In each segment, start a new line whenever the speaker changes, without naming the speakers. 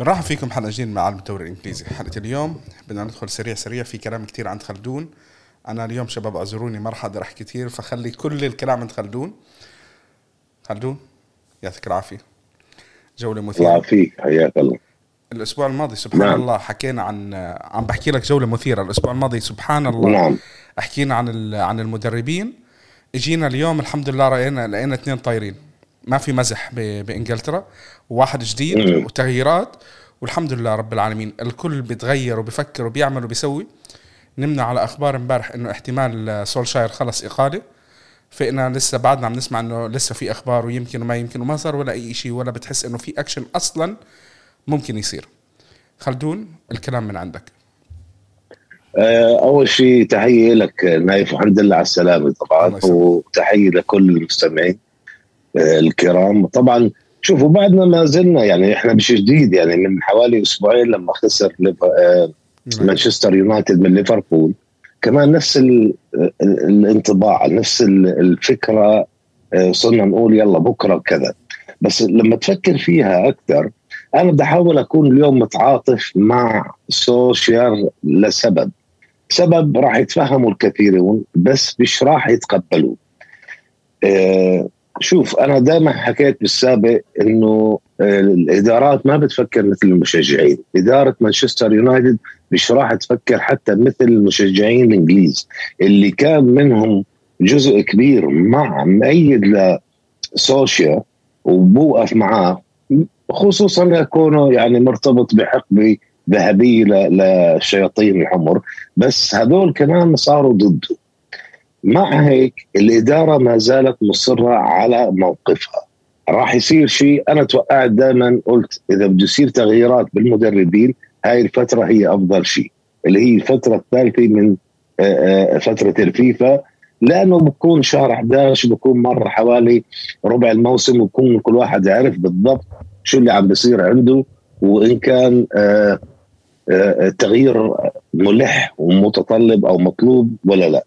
بنرحب فيكم حلقة جديدة مع عالم الدوري الإنجليزي. حلقة اليوم بدنا ندخل سريع سريع في كلام كتير عند خلدون. أنا اليوم شباب اعذروني ما راح أقدر أحكي كثير فخلي كل الكلام عند خلدون. خلدون يعطيك العافية. جولة
الله
مثيره
يعافيك حياك الله.
الأسبوع الماضي سبحان
نعم.
الله حكينا عن عم بحكي لك جولة مثيرة. الأسبوع الماضي سبحان الله
نعم.
حكينا عن عن المدربين. إجينا اليوم الحمد لله رأينا لقينا اثنين طايرين. ما في مزح بإنجلترا وواحد جديد. وتغييرات والحمد لله رب العالمين. الكل بيتغير وبيفكر وبيعمل وبيسوي. نمنا على أخبار امبارح إنه احتمال سولشاير خلص إقالة. فإنا لسه بعدنا عم نسمع إنه لسه في أخبار ويمكن وما يمكن وما صار ولا أي شيء ولا بتحس إنه في أكشن أصلا ممكن يصير. خلدون الكلام من عندك.
آه، أول شيء تحية لك نايف والحمد لله على
السلامة
طبعا. وتحية لكل المستمعين. الكرام. طبعا شوفوا بعدنا ما زلنا يعني إحنا مش جديد يعني من حوالي أسبوعين لما خسر آه، مانشستر يونايتد من ليفربول كمان نفس ال- ال- الانطباع نفس ال- الفكرة آه، صرنا نقول يلا بكرة كذا بس لما تفكر فيها أكثر أنا بدي أحاول أكون اليوم متعاطف مع سوشيال لسبب. سبب راح يتفهموا الكثيرون بس مش راح يتقبلوه. آه، شوف أنا دائما حكيت بالسابق إنه آه، الإدارات ما بتفكر مثل المشجعين. إدارة مانشستر يونايتد مش راح تفكر حتى مثل المشجعين الإنجليز. اللي كان منهم جزء كبير مع مؤيد لسوشيا وبوقف معاه خصوصا لكونه يعني مرتبط بحقبة ذهبية للشياطين الحمر. بس هذول كمان صاروا ضده مع هيك الإدارة ما زالت مصرة على موقفها. راح يصير شيء. أنا توقعت دائما قلت إذا بده يصير تغييرات بالمدربين هاي الفترة هي أفضل شيء. اللي هي الفترة الثالثة من آه، آه، فترة الفيفا. لأنه بكون شهر 11 بكون مر حوالي ربع الموسم وبكون كل واحد عرف بالضبط شو اللي عم بيصير عنده. وإن كان آه، آه، التغيير ملح ومتطلب أو مطلوب ولا لا.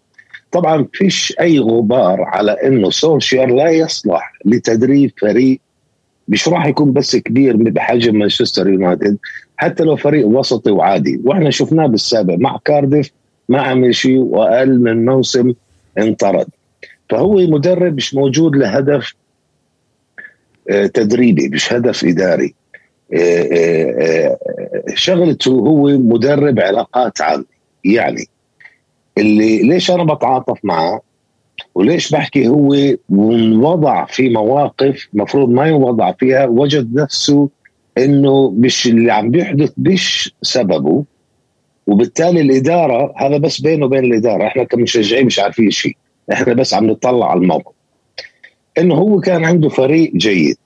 طبعا فيش أي غبار على إنه سولشير لا يصلح لتدريب فريق مش راح يكون بس كبير بحجم مانشستر يونايتد حتى لو فريق وسطي وعادي. وإحنا شفناه بالسابق مع كارديف ما عمل شيء وأقل من موسم انطرد. فهو مدرب مش موجود لهدف آه، تدريبي مش هدف إداري. آه، آه، شغلته هو مدرب علاقات عامة. يعني اللي ليش أنا بتعاطف معه؟ وليش بحكي هو وضع في مواقف مفروض ما يوضع فيها وجد نفسه إنه مش اللي عم بيحدث مش سببه وبالتالي الإدارة هذا بس بينه وبين الإدارة إحنا كمشجعين مش عارفين شيء إحنا بس عم نطلع على الموقف. إنه هو كان عنده فريق جيد.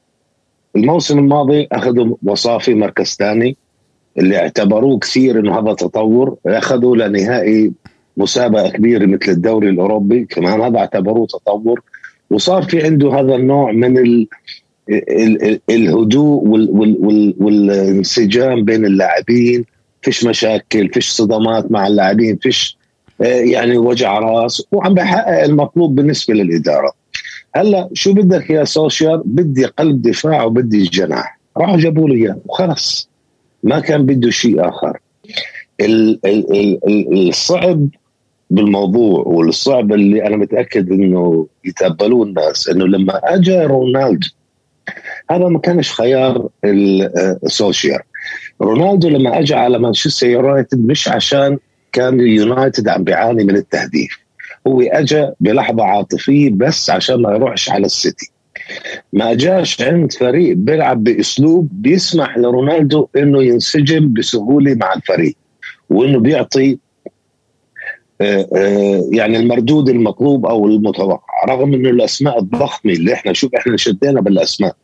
الموسم الماضي أخذوا وصافي مركز ثاني اللي اعتبروه كثير إنه هذا تطور اخذوا لنهائي مسابقة كبيرة مثل الدوري الأوروبي كمان هذا اعتبروه تطور. وصار في عنده هذا النوع من ال ال ال الهدوء وال وال وال والانسجام بين اللاعبين. فيش مشاكل فيش صدمات مع اللاعبين فيش آه، يعني وجع راس. وعم بحقق المطلوب بالنسبة للإدارة. هلأ شو بدك يا سولشير؟ بدي قلب دفاع وبدي جناح. راحوا جابوا له إياه وخلص. ما كان بده شيء آخر. ال- ال- ال- ال- الصعب بالموضوع والصعب اللي أنا متأكد إنه يتقبلوه الناس إنه لما أجى رونالدو هذا ما كانش خيار ال- آه، السولشير رونالدو لما أجى على مانشستر يونايتد مش عشان كان اليونايتد عم بيعاني من التهديف هو أجى بلحظة عاطفية بس عشان ما يروحش على السيتي. ما جاش عند فريق بيلعب بأسلوب بيسمح لرونالدو إنه ينسجم بسهولة مع الفريق وإنه بيعطي يعني المردود المطلوب أو المتوقع رغم إنه الأسماء الضخمة اللي إحنا شوف إحنا شدينا بالأسماء.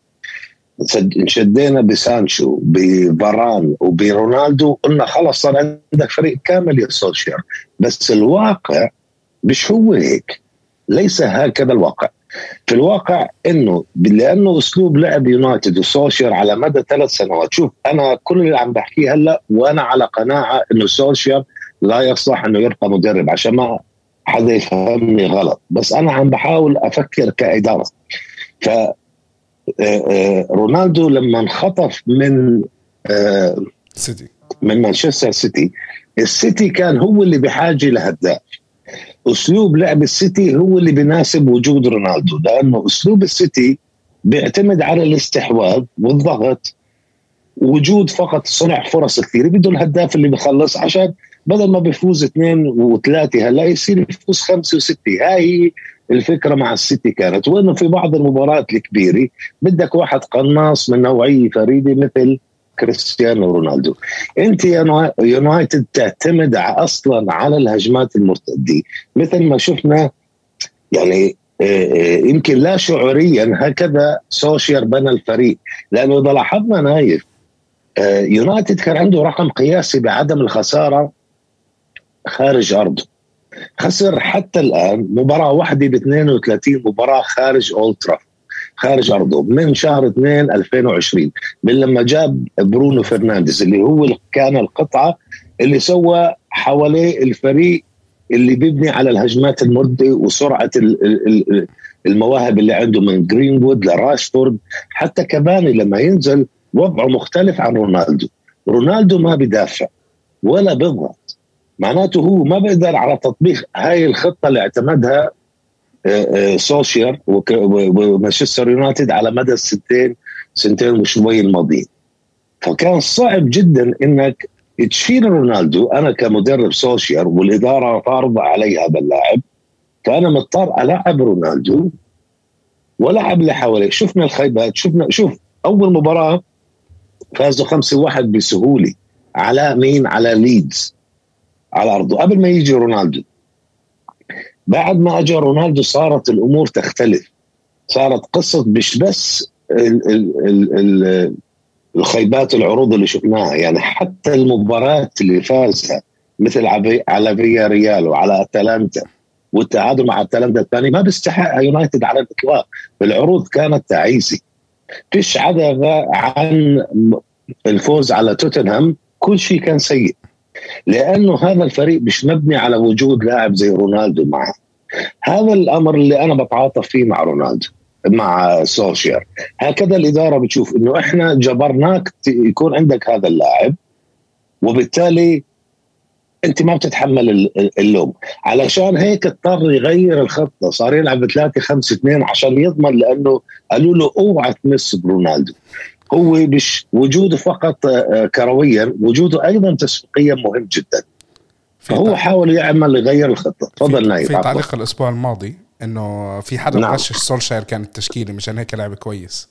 انشدينا بسانشو بفاران وبرونالدو قلنا خلص صار عندك فريق كامل يا سولشير. بس الواقع مش هو هيك ليس هكذا الواقع. في الواقع إنه لأنه أسلوب لعب يونايتد وسولشير على مدى ثلاث سنوات. شوف أنا كل اللي عم بحكيه هلأ وأنا على قناعة إنه سولشير لا يصلح إنه يبقى مدرب عشان ما حدا يفهمني غلط. بس أنا عم بحاول أفكر كإدارة. ف آه، آه، رونالدو لما انخطف من آه
سيتي.
من مانشستر سيتي السيتي كان هو اللي بحاجة لهداف أسلوب لعب السيتي هو اللي بيناسب وجود رونالدو. لأنه أسلوب السيتي بيعتمد على الاستحواذ والضغط وجود فقط صنع فرص كثيرة بده الهداف اللي بخلص عشان بدل ما بيفوز اثنين وثلاثة هلأ يصير يفوز خمسة وستة. هاي الفكرة مع السيتي كانت. وإنه في بعض المباريات الكبيرة بدك واحد قناص من نوعية فريدة مثل كريستيانو رونالدو. أنت يونايتد تعتمد أصلا على الهجمات المرتدة. مثل ما شفنا يعني آه، آه، يمكن لا شعوريا هكذا سولشير بنى الفريق. لأنه إذا لاحظنا نايف آه، يونايتد كان عنده رقم قياسي بعدم الخسارة خارج ارضه خسر حتى الآن مباراة واحدة ب 32 مباراة خارج أولد خارج أرضه من شهر 2 2020 من لما جاب برونو فرنانديز اللي هو كان القطعة اللي سوى حواليه الفريق اللي بيبني على الهجمات المرتدة وسرعة المواهب اللي عنده من جرينوود لراشفورد. حتى كافاني لما ينزل وضعه مختلف عن رونالدو. رونالدو ما بدافع ولا بيضغط. معناته هو ما بيقدر على تطبيق هاي الخطة اللي اعتمدها آه، آه، سولشير ومانشستر يونايتد على مدى السنتين سنتين وشوي الماضيين. فكان صعب جدا إنك تشيل رونالدو. أنا كمدرب سولشير والإدارة فارضة علي هذا اللاعب فأنا مضطر ألعب رونالدو وألعب اللي حواليه. شفنا الخيبات شفنا شوف أول مباراة فازوا 5-1 بسهولة. على مين؟ على ليدز. على أرضه. قبل ما يجي رونالدو بعد ما اجى رونالدو صارت الأمور تختلف. صارت قصة مش بس ال ال ال ال الخيبات العروض اللي شفناها يعني حتى المباراه اللي فازها مثل على فيا ريال وعلى أتلانتا والتعادل مع أتلانتا الثاني ما بيستحقها يونايتد على الإطلاق. العروض كانت تعيسه فيش عدا عن الفوز على توتنهام كل شيء كان سيء. لأنه هذا الفريق مش مبني على وجود لاعب زي رونالدو معه. هذا الأمر اللي أنا بتعاطف فيه مع رونالدو مع سوشيال. هكذا الإدارة بتشوف إنه إحنا جبرناك يكون عندك هذا اللاعب وبالتالي أنت ما بتتحمل اللوم. علشان هيك اضطر يغير الخطة. صار يلعب ب 3 5 2 عشان يضمن لأنه قالوا له أوعى تمس برونالدو. هو مش وجوده فقط آه، كرويا وجوده أيضا تسويقيا مهم جدا. فهو حاول يعمل يغير الخطة. تفضل نايف
في تعليق الأسبوع الماضي إنه في حدا نعم. غشش سولشاير كان التشكيلة مشان هيك لعب كويس.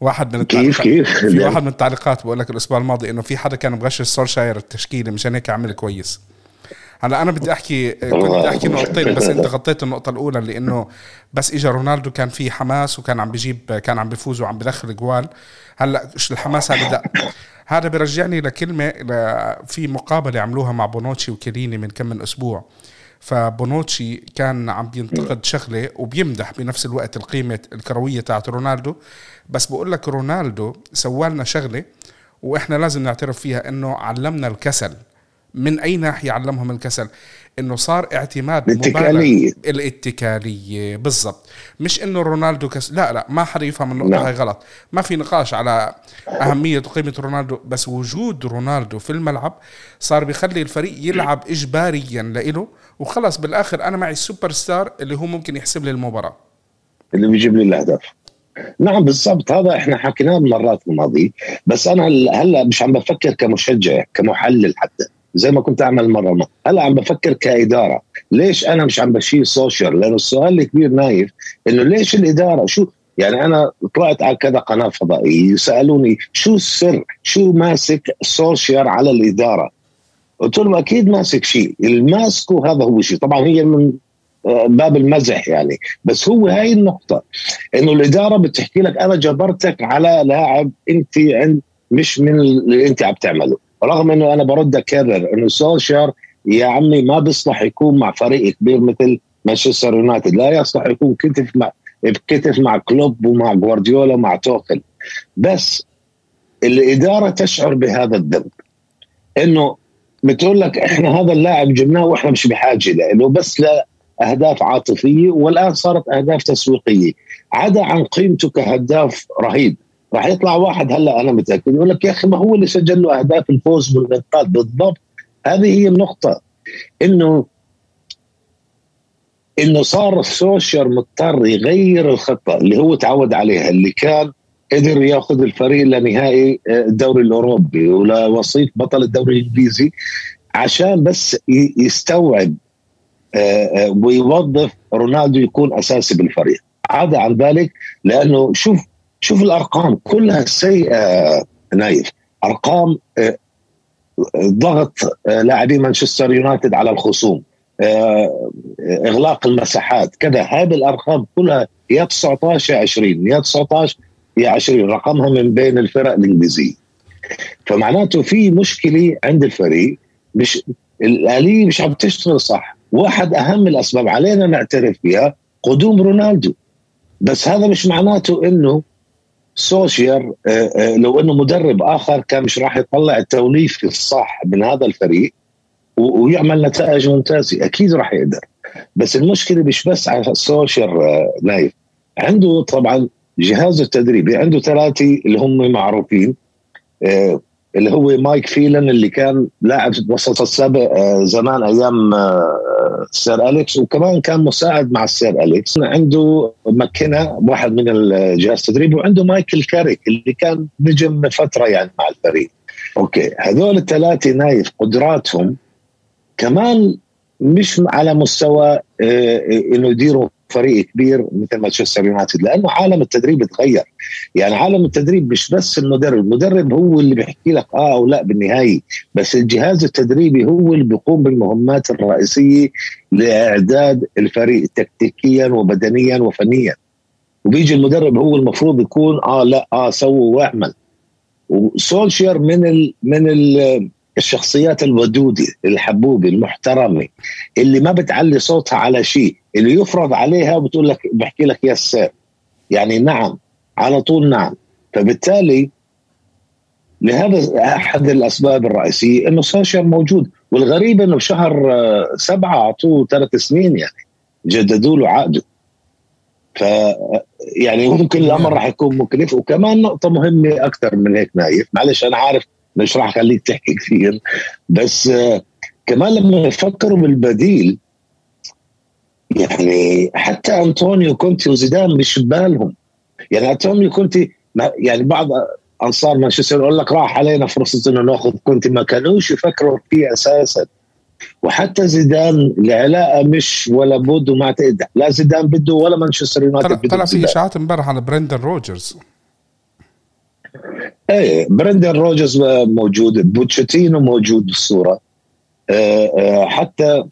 واحد من
كيف كيف؟
في واحد من التعليقات بقول لك الأسبوع الماضي إنه في حدا كان مغشش سولشاير التشكيلة مشان هيك عمل كويس. هلا أنا بدي أحكي كنت بدي أحكي نقطتين بس أنت غطيت النقطة الأولى اللي إنه بس اجى رونالدو كان في حماس وكان عم بيجيب كان عم بيفوز وعم بدخل جوال. هلا الحماس هذا؟ ده هذا برجعني لكلمة في مقابلة عملوها مع بونوتشي وكيليني من كم من أسبوع. فبونوتشي كان عم بينتقد شغلة وبيمدح بنفس الوقت القيمة الكروية تاعت رونالدو. بس بقول لك رونالدو سوالنا شغلة وإحنا لازم نعترف فيها إنه علمنا الكسل. من أي ناحية علمهم الكسل؟ إنه صار اعتماد
الاتكالية.
الاتكالية بالضبط. مش إنه رونالدو كس لا لا ما حدا يفهم النقطة نعم. هاي غلط. ما في نقاش على أهمية وقيمه رونالدو بس وجود رونالدو في الملعب صار بيخلي الفريق يلعب اجباريا لإله وخلص بالآخر أنا معي ال super star اللي هو ممكن يحسب لي المباراة.
اللي بيجيب لي الأهداف. نعم بالضبط. هذا إحنا حكيناه مرات الماضي بس أنا هلا مش عم بفكر كمشجع كمحلل حتى. زي ما كنت أعمل مرة هلا عم بفكر كإدارة. ليش أنا مش عم بشيل سولشير لأنه السؤال الكبير نايف إنه ليش الإدارة؟ شو يعني أنا طلعت على كذا قناة فضائية سالوني شو السر؟ شو ماسك سولشير على الإدارة؟ قلت لهم أكيد ماسك شيء. الماسكه هذا هو شيء. طبعا هي من آه، باب المزح يعني. بس هو هاي النقطة. إنه الإدارة بتحكي لك أنا جبرتك على لاعب أنت عند مش من اللي أنت عم تعمله. رغم إنه أنا برد اكرر إنه سولشر يا عمي ما بيصلح يكون مع فريق كبير مثل مانشستر يونايتد. لا يصلح يكون كتف مع بكتف مع كلوب ومع جوارديولا ومع توخل. بس الإدارة تشعر بهذا الذنب. إنه بتقول لك إحنا هذا اللاعب جبناه وإحنا مش بحاجة له. بس لأهداف عاطفية والآن صارت أهداف تسويقية. عدا عن قيمته كهداف رهيب. راح يطلع واحد. هلا أنا متأكد يقول لك يا أخي ما هو اللي سجل له أهداف الفوز والانقاذ بالضبط؟ هذه هي النقطة. إنه إنه صار السوشيال مضطر يغير الخطة اللي هو تعود عليها اللي كان قدر ياخذ الفريق لنهائي آه، الدوري الأوروبي ولوصيف بطل الدوري الإنجليزي عشان بس يستوعب آه، آه، ويوظف رونالدو يكون أساسي بالفريق. عدا عن ذلك لأنه شوف شوف الأرقام كلها سيئة نايف. أرقام ضغط لاعبين مانشستر يونايتد على الخصوم إغلاق المساحات كذا. هذه الأرقام كلها يا 19 يا 20 يا 19 يا 20 رقمها من بين الفرق الإنجليزية. فمعناته في مشكلة عند الفريق مش الاليه مش عم تشتغل صح. واحد أهم الأسباب علينا نعترف فيها قدوم رونالدو. بس هذا مش معناته إنه سولشير آه، آه، لو إنه مدرب آخر كان مش راح يطلع التوليفة الصح من هذا الفريق ويعمل نتائج ممتازة أكيد راح يقدر. بس المشكلة مش بس على السولشير آه، نايف. عنده طبعا جهاز التدريبي عنده ثلاثة اللي هم معروفين اللي هو مايك فيلان اللي كان لاعب وسط السابق آه زمان أيام آه سير أليكس وكمان كان مساعد مع السير أليكس. عنده ماكينا واحد من الجهاز التدريبي وعنده مايكل كاريك اللي كان نجم فترة يعني مع الفريق. أوكي هذول الثلاثة نايف قدراتهم كمان مش على مستوى آه، آه، إنه يديروا فريق كبير مثل مانشستر يونايتد لأنه عالم التدريب تغير يعني عالم التدريب مش بس المدرب المدرب هو اللي بيحكي لك آه أو لا بالنهايه بس الجهاز التدريبي هو اللي بيقوم بالمهمات الرئيسية لإعداد الفريق تكتيكيا وبدنيا وفنيا. وبيجي المدرب هو المفروض يكون آه لا آه سووا واعمل. وسولشير من ال من ال الشخصيات الودودة الحبوبة المحترمة اللي ما بتعلي صوتها على شيء اللي يفرض عليها وبتقول لك بحكي لك يا سير يعني نعم على طول نعم. فبالتالي لهذا أحد الأسباب الرئيسية إنه سوشيال موجود والغريب إنه بشهر آه، سبعة أعطوه ثلاث سنين يعني جددوا له عقده. ف يعني ممكن الأمر راح يكون مكلف. وكمان نقطة مهمة أكثر من هيك نايف معلش أنا عارف مش راح أخليك تحكي كثير. بس آه، كمان لما يفكروا بالبديل يعني حتى أنطونيو كونتي وزيدان مش ببالهم. يعني أنطونيو كونتي يعني بعض أنصار مانشستر يقول لك راح علينا فرصة إنه نأخذ كونتي. ما كانوش يفكروا فيه أساسا. وحتى زيدان العلاقة مش ولا بد وما لا زيدان بده ولا مانشستر يونايتد
بده طلع في إشاعات امبارح على برندن روجرز.
إيه برندن روجرز موجود بوتشيتينو موجود بالصورة أه أه حتى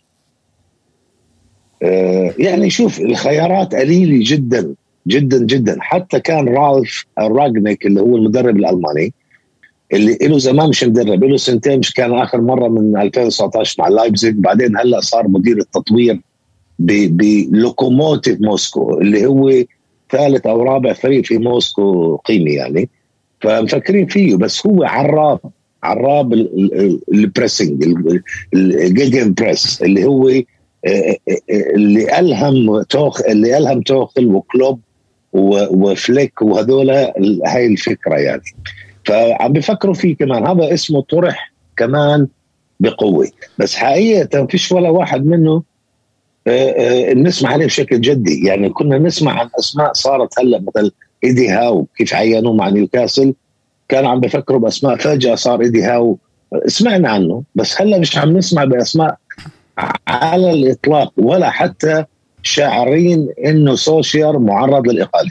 أه يعني شوف الخيارات قليلة جدا جدا جدا. حتى كان رالف راجنيك اللي هو المدرب الألماني اللي له زمان مش مدرب له سنتين مش كان آخر مرة من 2019 مع لايبزيج بعدين هلأ صار مدير التطوير بلوكوموتيف موسكو اللي هو ثالث أو رابع فريق في موسكو قيمي يعني. فمفكرين فيه بس هو عراب عراب ال pressing ال gegenpress اللي هو آه، آه، آه، اللي ألهم توخ اللي ألهم توخل وكلوب وفليك وهذول هاي الفكرة يعني. فعم بفكروا فيه كمان. هذا اسمه طرح كمان بقوة. بس حقيقة فيش ولا واحد منه نسمع عليه بشكل جدي. يعني كنا نسمع عن أسماء صارت هلأ مثل إيدي هاو كيف عينوه مع نيوكاسل؟ كانوا عم بفكروا بأسماء فجأة صار إيدي هاو. سمعنا عنه بس هلأ مش عم نسمع بأسماء على الإطلاق ولا حتى شاعرين إنه سولشاير معرض للإقالة.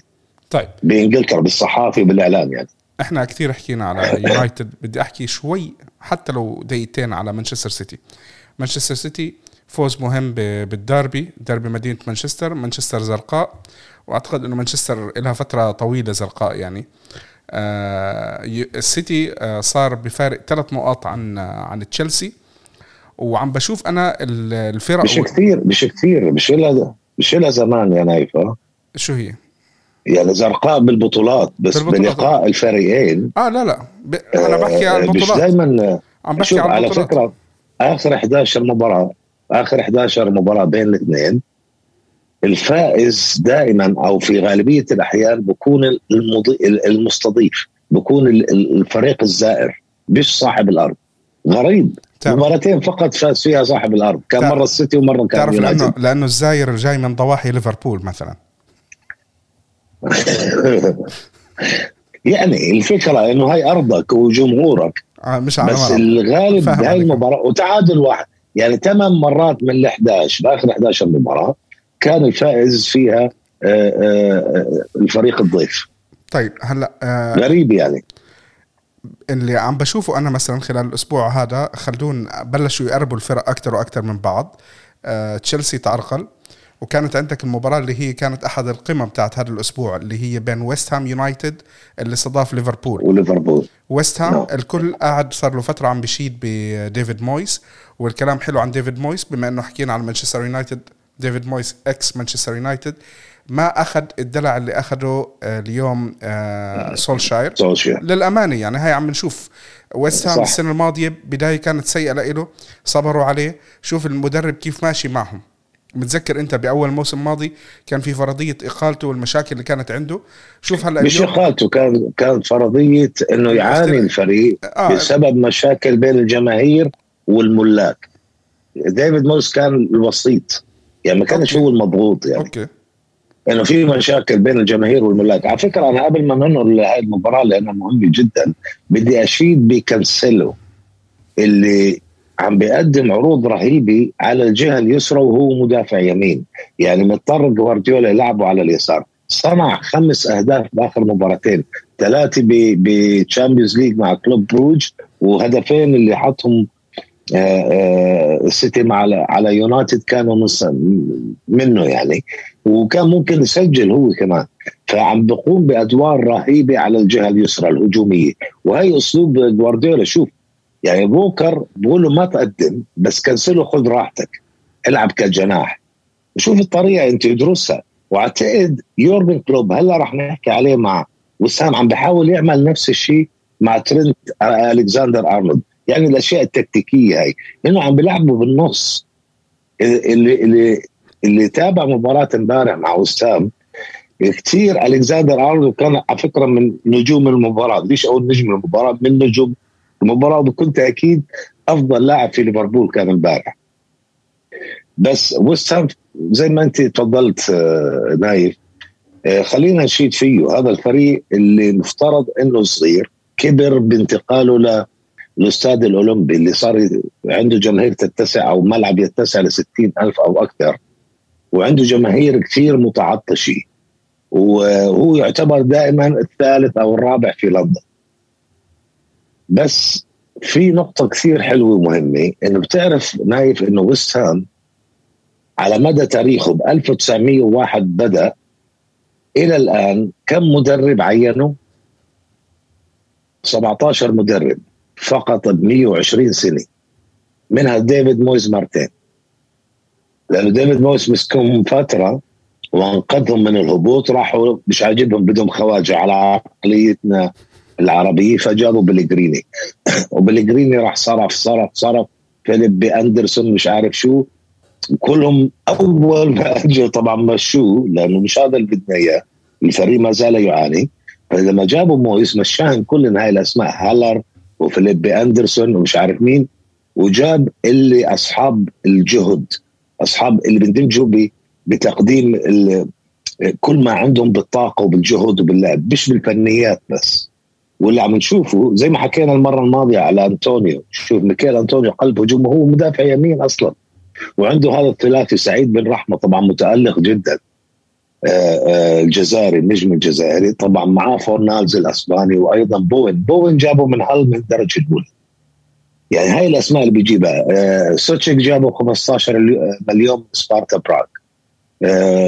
طيب.
بإنجلترا بالصحافه وبالإعلام يعني.
إحنا كثير حكينا على يونايتد بدي أحكي شوي حتى لو دقيقتين على مانشستر سيتي مانشستر سيتي فوز مهم بالداربي داربي مدينة مانشستر مانشستر زرقاء. وأعتقد إنه مانشستر لها فترة طويلة زرقاء يعني. آه السيتي آه صار بفارق ثلاث نقاط عن عن تشيلسي. وعم بشوف أنا الفرق
مش كثير مش كثير مش لها مش لها زمان يا نايفه
شو هي؟
يعني زرقاء بالبطولات بس بالبطولات. بلقاء الفريقين.
آه لا لا. ب... أنا بحكي عن البطولات
مش دائما عم بحكي عن على فكرة آخر 11 مباراه آخر 11 مباراة بين الاثنين الفائز دائما أو في غالبية الأحيان بكون المستضيف بكون الفريق الزائر مش صاحب الأرض. غريب. مباراتين فقط فاز فيها صاحب الأرض. كان مرة السيتي ومرة كان
تعرف لأنه لأنه الزاير جاي من ضواحي ليفربول مثلا.
يعني الفكرة إنه هاي أرضك وجمهورك
آه مش
على بس الغالب بهاي المباراة وتعادل واحد. يعني ثمان مرات من ال 11 باخر 11 مباراه كان الفائز فيها آه، آه، آه، الفريق الضيف.
طيب هلأ
غريب يعني.
اللي عم بشوفه أنا مثلا خلال الأسبوع هذا خلدون بلشوا يقربوا الفرق أكثر وأكثر من بعض تشيلسي تعرقل وكانت عندك المباراة اللي هي كانت أحد القمم بتاعت هذا الأسبوع اللي هي بين ويست هام يونايتد اللي استضاف ليفربول.
وليفربول.
ويست هام no. الكل قاعد صار له فترة عم بيشيد بديفيد مويس والكلام حلو عن ديفيد مويس بما إنه حكينا عن مانشستر يونايتد ديفيد مويس ex مانشستر يونايتد ما أخذ الدلع اللي أخذه آه، اليوم آه، سولشاير. للأمانة يعني هاي عم نشوف. ويست هام السنة الماضية بداية كانت سيئة لإله صبروا عليه. شوف المدرب كيف ماشي معهم. متذكر أنت بأول موسم ماضي كان في فرضية إقالته والمشاكل اللي كانت عنده. شوف هلا
مش إقالته كان كانت فرضية إنه يعاني الفريق آه. بسبب مشاكل بين الجماهير. والملاك. ديفيد مويس كان الوسيط. يعني ما كانش هو المضغوط يعني. okay. إنه في مشاكل بين الجماهير والملاك. على فكرة أنا قبل ما ننقل لهذه المباراة لانها مهمه جدا بدي أشيد بكانسيلو اللي عم بيقدم عروض رهيبة على الجهة اليسرى وهو مدافع يمين. يعني مضطر جوارديولا يلعبه على اليسار. صنع خمس أهداف بآخر مباراتين. ثلاثة ب Champions League مع كلوب بروج وهدفين اللي حطهم السيتي مع على يونايتد كانوا منه يعني. وكان ممكن يسجل هو كمان. فعم بقوم بأدوار رهيبة على الجهة اليسرى الهجومية. وهي أسلوب جوارديولا. شوف يعني بوكر بقول له ما تقدم بس كنسله خذ راحتك. العب كجناح. شوف الطريقة أنت ادرسها وأعتقد يوربن كلوب هلأ رح نحكي عليه مع ويست هام عم بحاول يعمل نفس الشيء مع ترنت ألكساندر أرنولد. يعني الأشياء التكتيكية هاي. إنه عم بيلعبوا بالنص. اللي اللي اللي تابع مباراة امبارح مع ويست هام كثير ألكساندر أرنولد كان على فكرة من نجوم المباراة. ليش أقول نجم المباراة من نجوم المباراة وبكل تأكيد أفضل لاعب في ليفربول كان امبارح. بس وست زي ما أنت تفضلت آه، نايف آه، خلينا نشيد فيه. هذا الفريق اللي مفترض إنه صغير كبر بانتقاله للاستاد الاولمبي اللي صار عنده جماهير تتسع أو ملعب يتسع ل ألف أو أكثر وعنده جماهير كثير متعطشة وهو يعتبر دائما الثالث أو الرابع في لندن بس في نقطة كثير حلوة ومهمة إنه بتعرف نايف إنه ويست هام على مدى تاريخه ب 1901 بدأ إلى الآن كم مدرب عينه؟ 17 مدرب فقط ب 120 سنة منها ديفيد مويز مرتين لأنه ديفيد مويز مسكهم فترة وأنقذهم من الهبوط راحوا مش عاجبهم بدهم خواجة على عقليتنا العربية فجابوا بلغريني وبلغريني راح صرف صرف صرف. فيليب أندرسون مش عارف شو. كلهم أول ما أجوا طبعا مشوه لأنه مش هذا اللي بدنا إياه. الفريق ما زال يعاني. فلما جابوا مويس مشاهم كل هاي الأسماء هالر وفيليب أندرسون ومش عارف مين وجاب اللي أصحاب الجهد أصحاب اللي بيندمجوا بتقديم كل ما عندهم بالطاقة وبالجهد وباللعب مش بالفنيات بس. واللي عم نشوفه زي ما حكينا المرة الماضية على أنطونيو شوف ميكيل أنطونيو قلب هجوم وهو مدافع يمين أصلا. وعنده هذا الثلاثي سعيد بن رحمة طبعا متألق جدا. الجزائري النجم الجزائري. طبعا معاه فورنالز الأسباني وأيضا بوين. بوين جابه من هل من الدرجه الاولى يعني هاي الأسماء اللي بيجيبها. آه، سوتشيك جابه 15 مليون سبارتا براغ.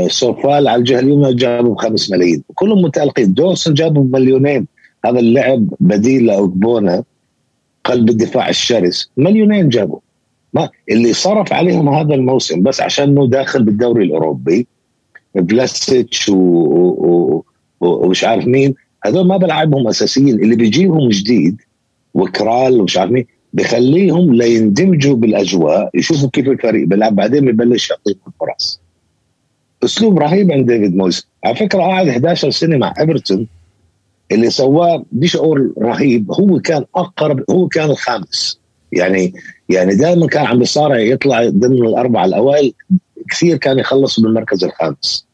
سوفال على الجهة اليمنى جابوا 5 ملايين. كلهم متألقين. داوسن جابوا مليونين هذا اللعب بديل لأوكبونا قلب الدفاع الشرس. مليونين جابوا ما اللي صرف عليهم هذا الموسم بس عشان إنه داخل بالدوري الأوروبي. فلاسيتش ومش عارف مين. هذول ما بلعبهم أساسيين. اللي بيجيبهم جديد وكرال ومش عارف مين بخليهم ليندمجوا بالأجواء يشوفوا كيف الفريق بيلعب بعدين ببلش يعطيهم الفرص. أسلوب رهيب عند ديفيد مويس. على فكرة قعد 11 سنة مع إيفرتون اللي سواه بديش أقول رهيب. هو كان أقرب هو كان الخامس. يعني يعني دائما كان عم بيصارع يطلع ضمن الأربعة الأوائل. كثير كان يخلص بالمركز الخامس.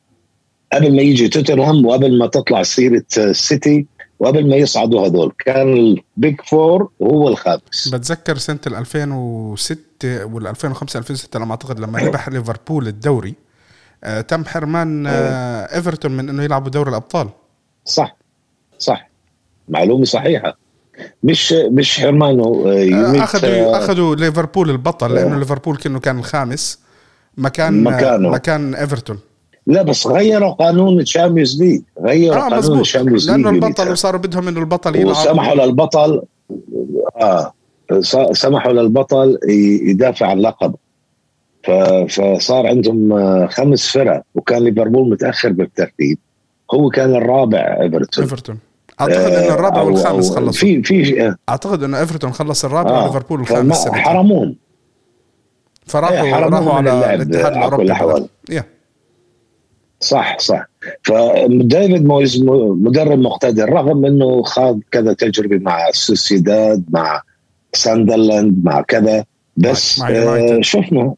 قبل ما يجي توتنهام وقبل ما تطلع سيرة سيتي وقبل ما يصعدوا هذول كان ال big four وهو الخامس.
بتذكر سنة 2006 وال 2005 2006 لما أعتقد لما ربح ليفربول الدوري آه تم حرمان آه إيفرتون من إنه يلعبوا دوري الأبطال.
صح صح. معلومة صحيحة. مش مش حرمانه
آه أخذوا أخذوا ليفربول البطل لأنه ليفربول كأنه كان الخامس. مكان مكانه. مكان إيفرتون.
لا بس غيروا قانون ال Champions League غيروا آه قانون ال
Champions League لأنه البطل وصاروا بدهم إنه البطل يلعب
وسمحوا للبطل آه سمحوا للبطل يدافع عن لقب. فصار عندهم خمس فرق وكان ليفربول متأخر بالترتيب. هو كان الرابع إيفرتون.
إيفرتون. أعتقد انه الرابع والخامس خلص في في أعتقد انه إيفرتون خلص الرابع آه وليفربول الخامس
حرموهم.
فراحوا راحوا على الاتحاد الأوروبي yeah.
صح صح. فديفيد مويز مدرب مقتدر رغم إنه خاض كذا تجربة مع السوسيداد مع ساندرلاند مع كذا بس مع آه شفنا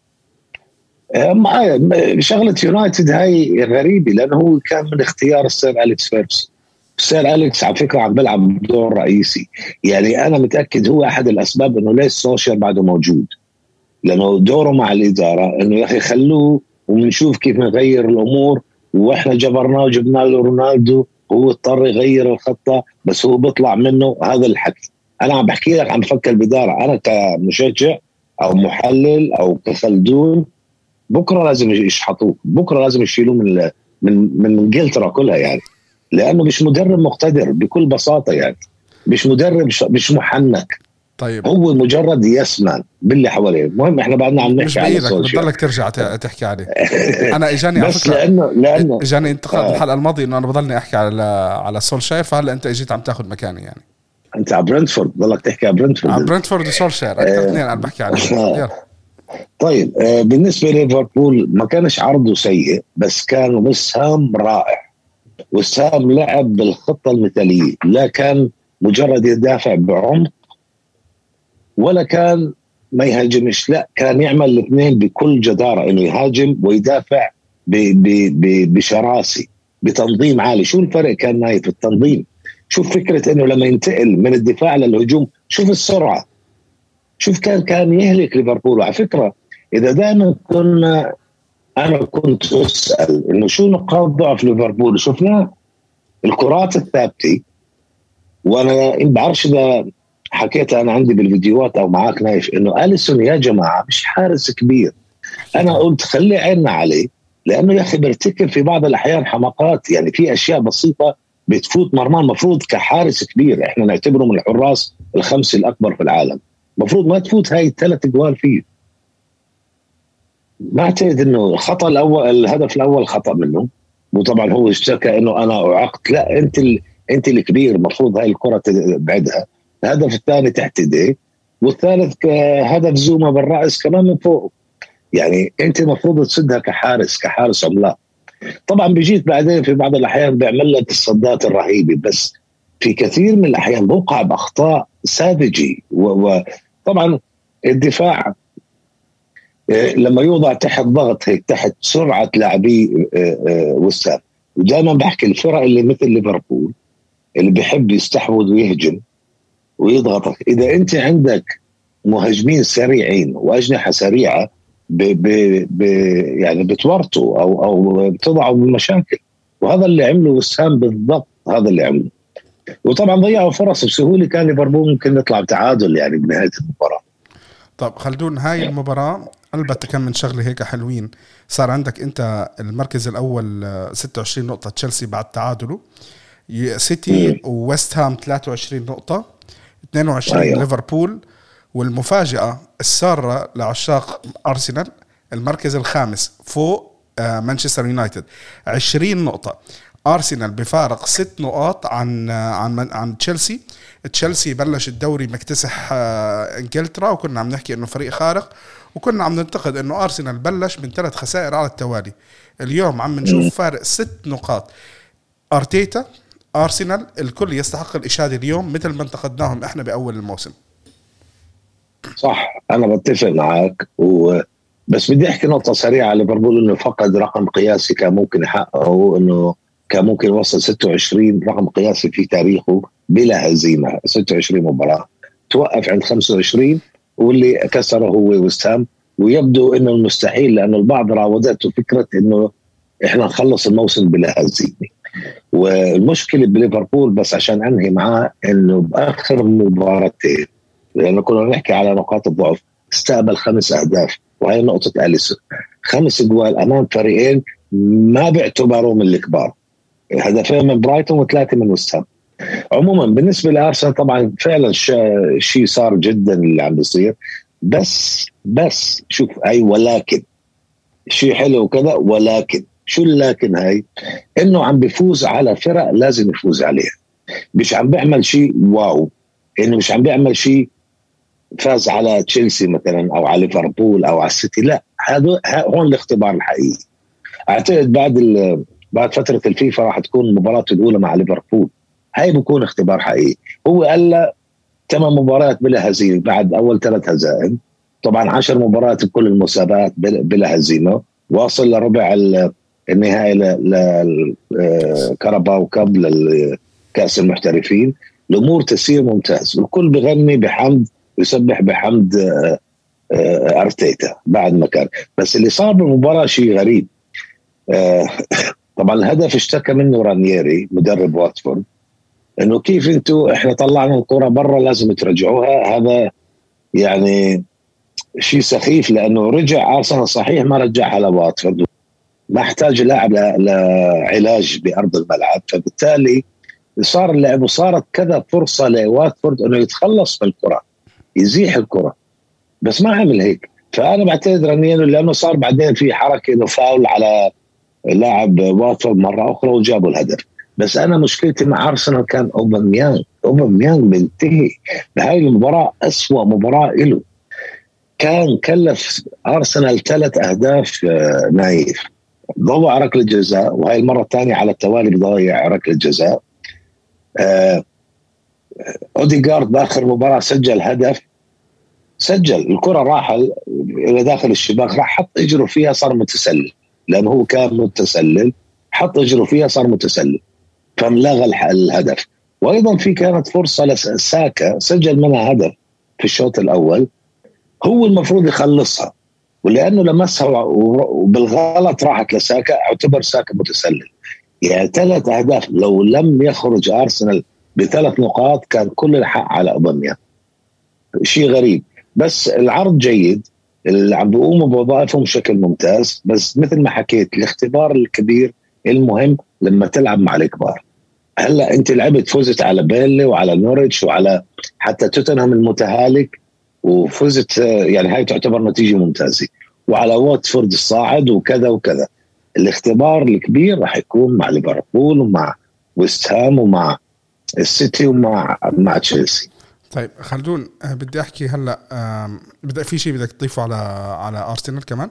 آه شغلة يونايتد هاي غريبة لأنه هو كان من اختيار السير أليكس فيرغسون السير أليكس على فكرة عم بيلعب دور رئيسي. يعني أنا متأكد هو أحد الأسباب إنه ليش سولشاير بعده موجود. لأنه دوره مع الإدارة إنه يا أخي خلوه وبنشوف كيف نغير الأمور. وإحنا جبرناه وجبنا له رونالدو هو اضطر يغير الخطة بس هو بيطلع منه هذا الحكي. أنا عم بحكي لك عم بفكر بدارة أنا كمشجع أو محلل أو كخلدون بكرة لازم يشحطوه. بكرة لازم يشيلوه من من من إنجلترا كلها يعني. لأنه مش مدرب مقتدر بكل بساطة يعني. مش مدرب مش محنك.
طيب.
هو مجرد يسمن باللي حواليه. المهم إحنا بعدنا عم نحكي
على بإيدك بتضلك ترجع تحكي عليه أنا إجاني
على فكره لأنه لأنه
إجاني انتقاد آه. الحلقة الماضية إنه أنا بضلني أحكي على على سولشاير فهلأ أنت إجيت عم تاخذ مكاني يعني.
أنت على برنتفورد؟ بضلك تحكي على برنتفورد.
على برنتفورد وسولشاير أكثر آه. اثنين أنا بحكي عليهم. آه.
طيب آه بالنسبة لليفربول ما كانش عرضه سيء بس كان وسام رائع. وسام لعب بالخطة المثالية لا كان مجرد يدافع بعمق ولا كان ما يهاجمش. لا كان يعمل الاثنين بكل جدارة إنه يهاجم ويدافع بشراسه بتنظيم عالي. شو الفرق كان نايف في التنظيم؟ شوف فكرة إنه لما ينتقل من الدفاع للهجوم شوف السرعة. شوف كان كان يهلك ليفربول. وعلى فكرة إذا دائما كنا أنا كنت أسأل إنه شو نقاط ضعف ليفربول؟ شفناه الكرات الثابتة وأنا ما بعرفش إذا حكيتها أنا عندي بالفيديوهات أو معاك نايف إنه أليسون يا جماعة مش حارس كبير. أنا قلت خلي عيننا عليه لأنه يا أخي بيرتكب في بعض الأحيان حماقات يعني في أشياء بسيطة بتفوت مرمان المفروض كحارس كبير إحنا نعتبره من الحراس الخمسه الأكبر في العالم. المفروض ما تفوت هاي الثلاث جوال فيه. ما اعتقد إنه الخطأ الأول الهدف الأول خطأ منه. وطبعا هو اشتكى إنه أنا اعقت لا أنت ال... أنت الكبير المفروض هاي الكرة تبعدها. الهدف الثاني تحت ايديه والثالث هدف زوما بالرأس كمان من فوق. يعني أنت المفروض تسدها كحارس كحارس عملاق. طبعا بيجيك بعدين في بعض الأحيان بيعمل لك الصدات الرهيبة بس في كثير من الأحيان بوقع بأخطاء ساذجة. وطبعا الدفاع آه، لما يوضع تحت ضغط هيك تحت سرعة لاعبي آه، آه، وسام. ودائما بحكي الفرق اللي مثل ليفربول اللي بيحب يستحوذ ويهجم. ويضغطك إذا أنت عندك مهاجمين سريعين وأجنحة سريعة ب ب ب يعني بتورطوا أو أو بتضعوا بمشاكل وهذا اللي عمله وسام بالضبط هذا اللي عمله. وطبعا ضيعوا فرص بسهولة كان ليفربول ممكن يطلع بتعادل يعني بنهاية المباراة.
طب خلدون هاي المباراة البته كم من شغلة هيك حلوين. صار عندك أنت المركز الأول 26 نقطة تشيلسي بعد تعادله. سيتي وويست هام 23 نقطة. 22 أيوة. ليفربول والمفاجأة السارة لعشاق أرسنال المركز الخامس فوق آه، مانشستر يونايتد. 20 نقطة. أرسنال بفارق ست نقاط عن آه، عن عن تشيلسي. تشيلسي بلش الدوري مكتسح آه، إنجلترا وكنا عم نحكي إنه فريق خارق وكنا عم ننتقد إنه أرسنال بلش من ثلاث خسائر على التوالي. اليوم عم نشوف فارق ست نقاط. أرتيتا أرسنال الكل يستحق الإشادة اليوم مثل ما انتقدناهم إحنا بأول الموسم.
صح أنا بتفق معك و بس بدي أحكي نقطة سريعة ليفربول إنه فقد رقم قياسي كان ممكن يحققه إنه كان ممكن يوصل 26 رقم قياسي في تاريخه بلا هزيمة 26 مباراة. توقف عند 25 واللي كسره هو وسام ويبدو إنه المستحيل لأنه البعض راودته فكرة إنه إحنا نخلص الموسم بلا هزيمة. والمشكلة بليفربول بس عشان أنهي معاه إنه بآخر مباراتين لأنه كنا نحكي على نقاط الضعف استقبل خمس أهداف وهي نقطة أليسون. خمس جوال أمام فريقين ما بيعتبروا من الكبار. هدفين من برايتون وثلاثة من وستهام عموما بالنسبة لأرسنال طبعا فعلا شيء صار جدا اللي عم بيصير. بس بس شوف أي ولكن شيء حلو وكذا ولكن شو اللكن هاي؟ إنه عم بيفوز على فرق لازم يفوز عليها. مش عم بيعمل شيء wow. انه مش عم بيعمل شيء فاز على تشيلسي مثلا أو على ليفربول أو على السيتي. لا هذا هون الاختبار الحقيقي. أعتقد بعد بعد فترة الفيفا راح تكون مباراته الأولى مع ليفربول. هاي بكون اختبار حقيقي. هو قال ثمان مباريات بلا هزيمة بعد أول ثلاث هزائم. طبعا عشر مباريات بكل المسابقات بلا هزيمة. واصل لربع النهائي لكاراباو كاب لكاس المحترفين. الأمور تسير ممتاز. والكل بغني بحمد يسبح بحمد آه، آه، أرتيتا بعد ما كان. بس اللي صار بالمباراة شيء غريب. آه، طبعا الهدف اشتكى منه رانييري مدرب واتفورد إنه كيف أنتم إحنا طلعنا الكرة برا لازم ترجعوها. هذا يعني شيء سخيف لأنه رجع أرسنال صحيح ما رجعها لواتفورد. ما احتاج لاعب لعلاج بأرض الملعب. فبالتالي صار اللعب وصارت كذا فرصة لواتفورد إنه يتخلص من الكرة يزيح الكرة. بس ما عمل هيك. فأنا بعتذر رنينو لأنه صار بعدين في حركة إنه فاول على لاعب واتفورد مرة أخرى وجابوا الهدف. بس أنا مشكلتي مع أرسنال كان أوباميانغ. أوباميانغ منتهي. بهاي المباراة أسوأ مباراة له كان كلف أرسنال ثلاث أهداف آه، نايف. ضوع ركله الجزاء وهي المرة الثانية على التوالي بضيع ركله الجزاء آه اوديجارد بآخر مباراة سجل هدف. سجل الكرة راح إلى داخل الشباك راح حط إجره فيها صار متسلل. لأنه هو كان متسلل حط إجره فيها صار متسلل. فملغى الهدف. وأيضا في كانت فرصة لساكا سجل منها هدف في الشوط الأول. هو المفروض يخلصها. ولأنه لمسها وبالغلط راحت لساكا اعتبر ساكا متسلل. يعني ثلاث أهداف لو لم يخرج أرسنال بثلاث نقاط كان كل الحق على اوباميا شيء غريب. بس العرض جيد اللي عم بيقوموا بوظائفهم بشكل ممتاز. بس مثل ما حكيت الاختبار الكبير المهم لما تلعب مع الكبار. هلأ أنت لعبت فزت على بيرلي وعلى نوريتش وعلى حتى توتنهام المتهالك. وفزت يعني هاي تعتبر نتيجة ممتازة. وعلى واتفورد الصاعد وكذا وكذا. الاختبار الكبير راح يكون مع ليفربول ومع ويست هام ومع السيتي ومع مع تشيلسي.
طيب خلدون آه، بدي أحكي هلأ بدي في شيء بدك تضيفه على على أرسنال كمان؟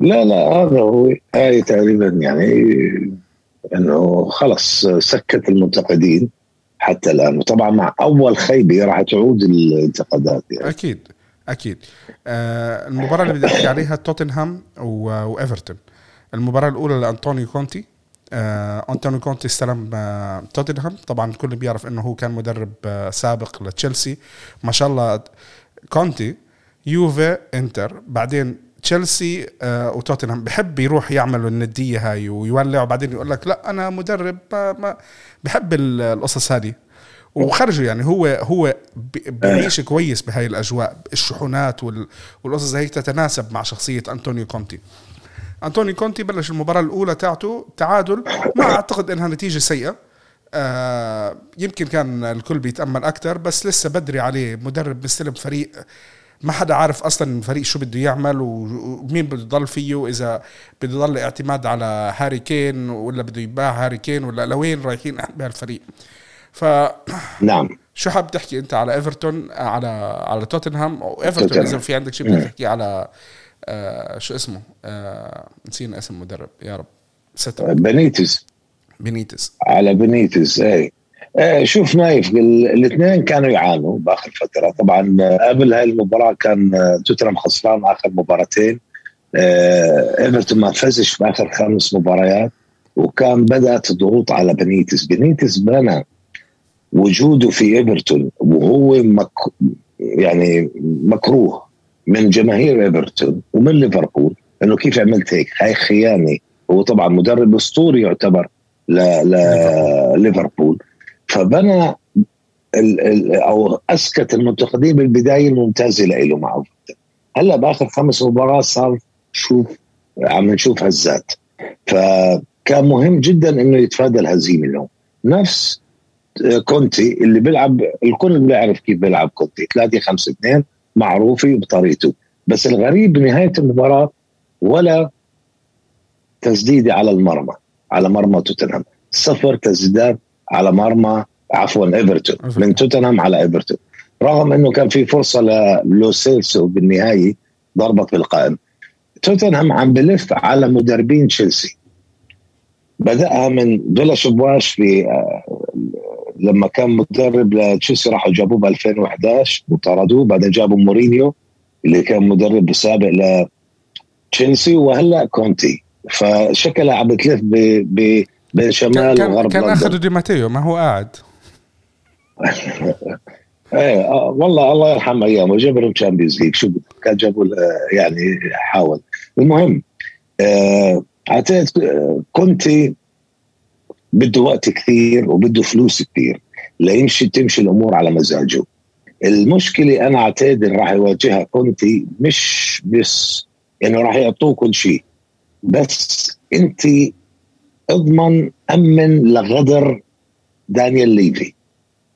لا لا هذا هو. هاي تقريبا يعني إنه خلص سكت المنتقدين. حتى الآن. وطبعا مع أول خيبة راح تعود الانتقادات
يعني. أكيد أكيد. آه المباراة اللي بدي أحكي عليها توتنهام وإيفرتون. المباراة الأولى لأنطونيو كونتي. آه أنطونيو كونتي استلم آه توتنهام. طبعا الكل بيعرف إنه هو كان مدرب آه سابق لتشيلسي. ما شاء الله كونتي يوفي إنتر بعدين تشيلسي آه وتوتنهام. بحب يروح يعملوا الندية هاي ويولع وبعدين يقول لك لا أنا مدرب ما, ما بحب القصص هذه. وخرجوا يعني هو هو بيعيش كويس بهاي الأجواء. الشحونات والقصص هيك تتناسب مع شخصية أنطونيو كونتي. أنطونيو كونتي بلش المباراة الأولى تاعته تعادل. ما أعتقد إنها نتيجة سيئة. آه يمكن كان الكل بيتأمل أكثر بس لسه بدري عليه. مدرب مستلم فريق ما حدا عارف أصلا الفريق شو بده يعمل ومين بده يضل فيه اذا بده يضل اعتماد على هاري كين ولا بده يباع هاري كين ولا لوين رايحين بهالفريق. ف
نعم.
شو حاب تحكي أنت على إيفرتون على على توتنهام؟ أو إيفرتون إذا في عندك شيء بدك تحكي على آه شو اسمه؟ آه نسينا اسم المدرب. يا رب.
ستر بنيتس
بنيتس
على بنيتس اي آه شوف نايف الاثنين كانوا يعانوا بآخر فترة. طبعا قبل هاي المباراة كان توتنهام خسران آخر مباراتين. آه إيفرتون ما فازش في آخر خمس مباريات وكان بدأت الضغوط على بنيتس. بنيتس بنى وجوده في إيفرتون وهو مك يعني مكروه من جماهير إيفرتون ومن ليفربول إنه كيف عملت هيك؟ هاي خيانة. هو طبعا مدرب أسطوري يعتبر لليفربول فبنى ال ال أو أسكت المنتقدين بالبداية الممتازة له معه هلأ بآخر خمس مباريات صار شوف عم نشوف هزات. فكان مهم جدا إنه يتفادى الهزيمة اليوم. نفس كونتي اللي بيلعب الكل بيعرف كيف بيلعب كونتي. 3 5 2 معروفة بطريقته بس الغريب بنهاية المباراة ولا تسديدة على المرمى على مرمى توتنهام. صفر تسديدات على مرمى عفوا إيفرتون. من توتنهام على إيفرتون. رغم إنه كان في فرصة للوسيلسو بالنهايه ضربة في القائم. توتنهام عم بلف على مدربين تشيلسي. بدأها من فيلاش بواش في آه، لما كان مدرب لتشيلسي راحوا جابوه ب 2011 وطردوه. بعدين جابوا مورينيو اللي كان مدرب سابق لتشيلسي وهلأ كونتي. فشكلها عم بتلف بين شمال
كان وغرب كان اخذوا دي ماتيو ما هو قاعد
إيه آه والله الله يرحم ايامه جاب لهم Champions League شو كان جابوا يعني حاول. المهم آه اعتقد آه، كونتي بده وقت كثير وبده فلوس كثير ليمشي تمشي الأمور على مزاجه. المشكلة أنا اعتقد راح يواجهها كونتي مش بس إنه راح يعطوه كل شيء بس انت أضمن أمن لغدر دانيال ليفي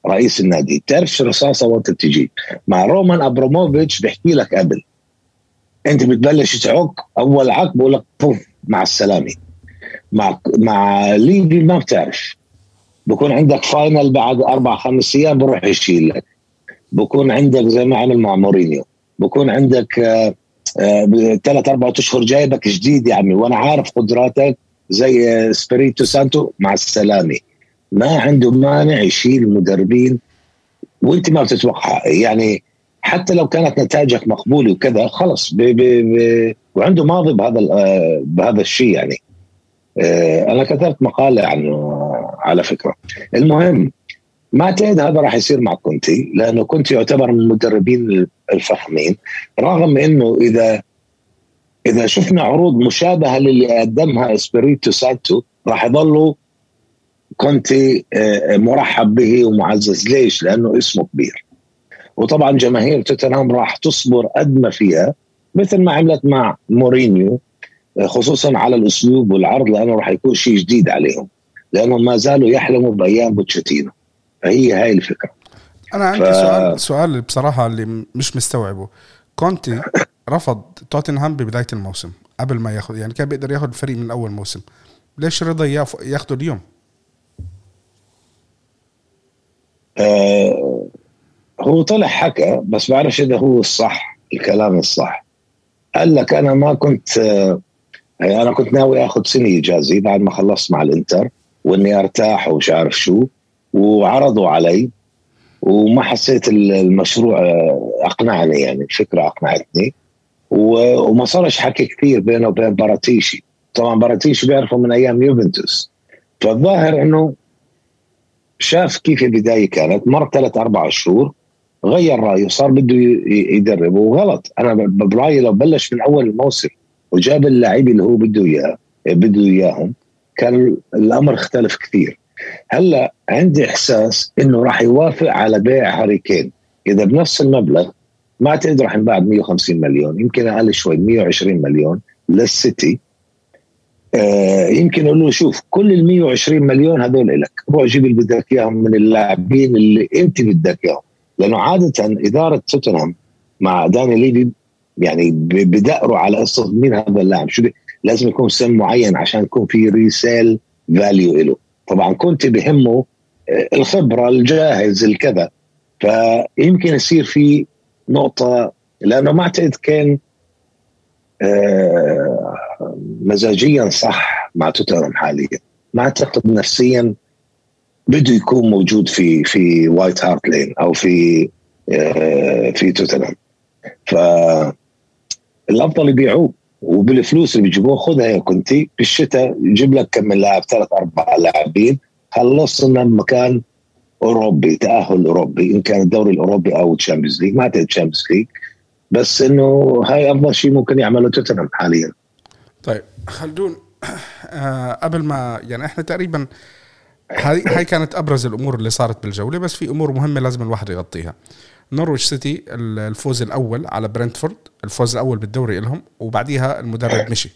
رئيس النادي. بتعرف رصاصة وانت بتجي؟ مع رومان ابروموفيتش بيحكي لك قبل. أنت بتبلش تعك أول عك بقول لك بوف مع السلامة. مع مع ليفي ما بتعرف. بكون عندك final بعد أربع خمس أيام بروح يشيل لك. بكون عندك زي ما عمل مع مورينيو. بكون عندك آه، آه، ثلاث أربع أشهر جايبك جديد يا عمي. وأنا عارف قدراتك زي سبريتو سانتو مع السلامة. ما عنده مانع يشيل المدربين وانت ما بتتوقع. يعني حتى لو كانت نتائجك مقبولة وكذا خلص bye bye bye وعنده ماضي بهذا بهذا الشيء يعني. آه، أنا كتبت مقالة عنه على فكرة. المهم ما اعتقد هذا راح يصير مع كونتي لأنه كونتي يعتبر من المدربين الفخمين رغم إنه إذا إذا شفنا عروض مشابهة للي قدمها اسبريتو سانتو راح يضلوا كونتي آه، مرحب به ومعزز. ليش؟ لأنه اسمه كبير. وطبعا جماهير توتنهام راح تصبر قد ما فيها مثل ما عملت مع مورينيو آه، خصوصا على الأسلوب والعرض لأنه راح يكون شيء جديد عليهم. لأنهم ما زالوا يحلموا بأيام بوتشيتينو. فهي هاي الفكرة.
أنا عندي ف... سؤال سؤال بصراحة اللي مش مستوعبه. كونتي رفض توتنهام ببداية الموسم قبل ما ياخذ يعني كان بيقدر ياخذ الفريق من أول موسم. ليش رضى ياخذه اليوم؟
آه هو طلع حكى بس بعرفش إذا هو الصح الكلام الصح. قال لك أنا ما كنت آه أنا كنت ناوي آخذ سنة إجازة بعد ما خلصت مع الإنتر وإني أرتاح ومش عارف شو وعرضوا علي وما حسيت المشروع آه، أقنعني يعني الفكرة أقنعتني. وما صارش حكي كثير بينه وبين باراتيشي. طبعا باراتيشي بيعرفه من أيام يوفنتوس. فالظاهر إنه شاف كيف البداية كانت. مر ثلاث أربع شهور غير رأيه صار بده يدرب. وغلط. أنا برأيي لو بلش من أول الموسم وجاب اللاعبين اللي هو بده اياه بده إياهم كان الأمر اختلف كثير. هلأ عندي إحساس إنه راح يوافق على بيع هاري كين. إذا بنفس المبلغ ما اعتقد راح ينباع 150 مليون يمكن أقل شوي 120 مليون للسيتي. آه يمكن أقول له شوف كل ال 120 مليون هذول إلك روح جيب اللي بدك إياهم من اللاعبين اللي أنت بدك إياهم. لأنه عادة إدارة توتنهام مع داني ليفي يعني بدوروا على قصه مين هذا اللاعب. شو لازم يكون سن معين عشان يكون في resale value له طبعا كونتي بهمه آه، الخبرة الجاهز الكذا. فيمكن يصير في نقطة لأنه ما أعتقد كان آه، مزاجيا صح مع توتنهام حاليا. ما أعتقد نفسيا بده يكون موجود في في وايت هارت لين أو في آه، في توتنهام. ف الأفضل يبيعوه وبالفلوس اللي بيجيبوها خذها يا كونتي. بالشتاء يجيب لك كم من لاعب ثلاث أربع لاعبين. خلصنا مكان أوروبي تأهل أوروبي إن كان الدوري الأوروبي أو Champions League ما اعتقد Champions League بس إنه هاي أفضل شيء ممكن يعمله توتنهام حاليا.
طيب خلدون آه قبل ما يعني إحنا تقريبا هاي هاي كانت أبرز الأمور اللي صارت بالجولة بس في أمور مهمة لازم الواحد يغطيها. نورويتش سيتي الفوز الأول على برنتفورد الفوز الأول بالدوري لهم وبعديها المدرب مشي.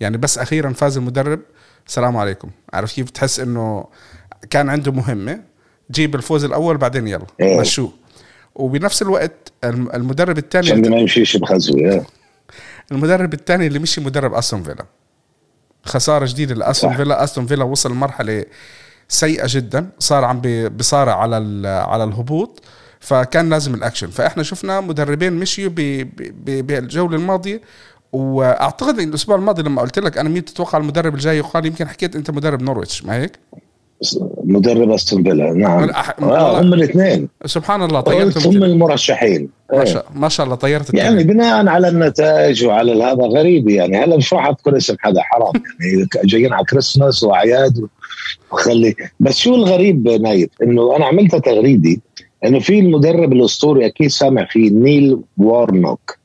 يعني بس أخيرا فاز المدرب السلام عليكم. عارف كيف تحس إنه كان عنده مهمة جيب الفوز الأول بعدين يلا
إيه.
مشوه وبنفس الوقت الم- المدرب الثاني
عشان ما يمشيش بخزوة
المدرب الثاني اللي مشي مدرب أستون فيلا خسارة جديدة
لأستون.
فيلا أستون فيلا وصل لمرحلة سيئة جدا صار عم بيصارع على على الهبوط فكان لازم الأكشن فإحنا شفنا مدربين مشيوا بالجولة الماضية وأعتقد إن الأسبوع الماضي لما قلت لك أنا مين تتوقع المدرب الجاي يقال يمكن حكيت أنت مدرب نورويتش ما هيك؟
مدرب أستون فيلا نعم.
أح-
آه هم الاثنين.
سبحان الله طيرت
هم المرشحين.
ما
إيه.
شاء ما شاء الله طيرت
يعني
التاني.
بناء على النتائج وعلى هذا غريب يعني. هلا مش راح اذكر اسم حدا حرام يعني. جايين على كريسماس وأعياد وخلي. بس شو الغريب نايف؟ إنه أنا عملتها تغريدي إنه في المدرب الأسطوري أكيد سامع فيه نيل وارنوك.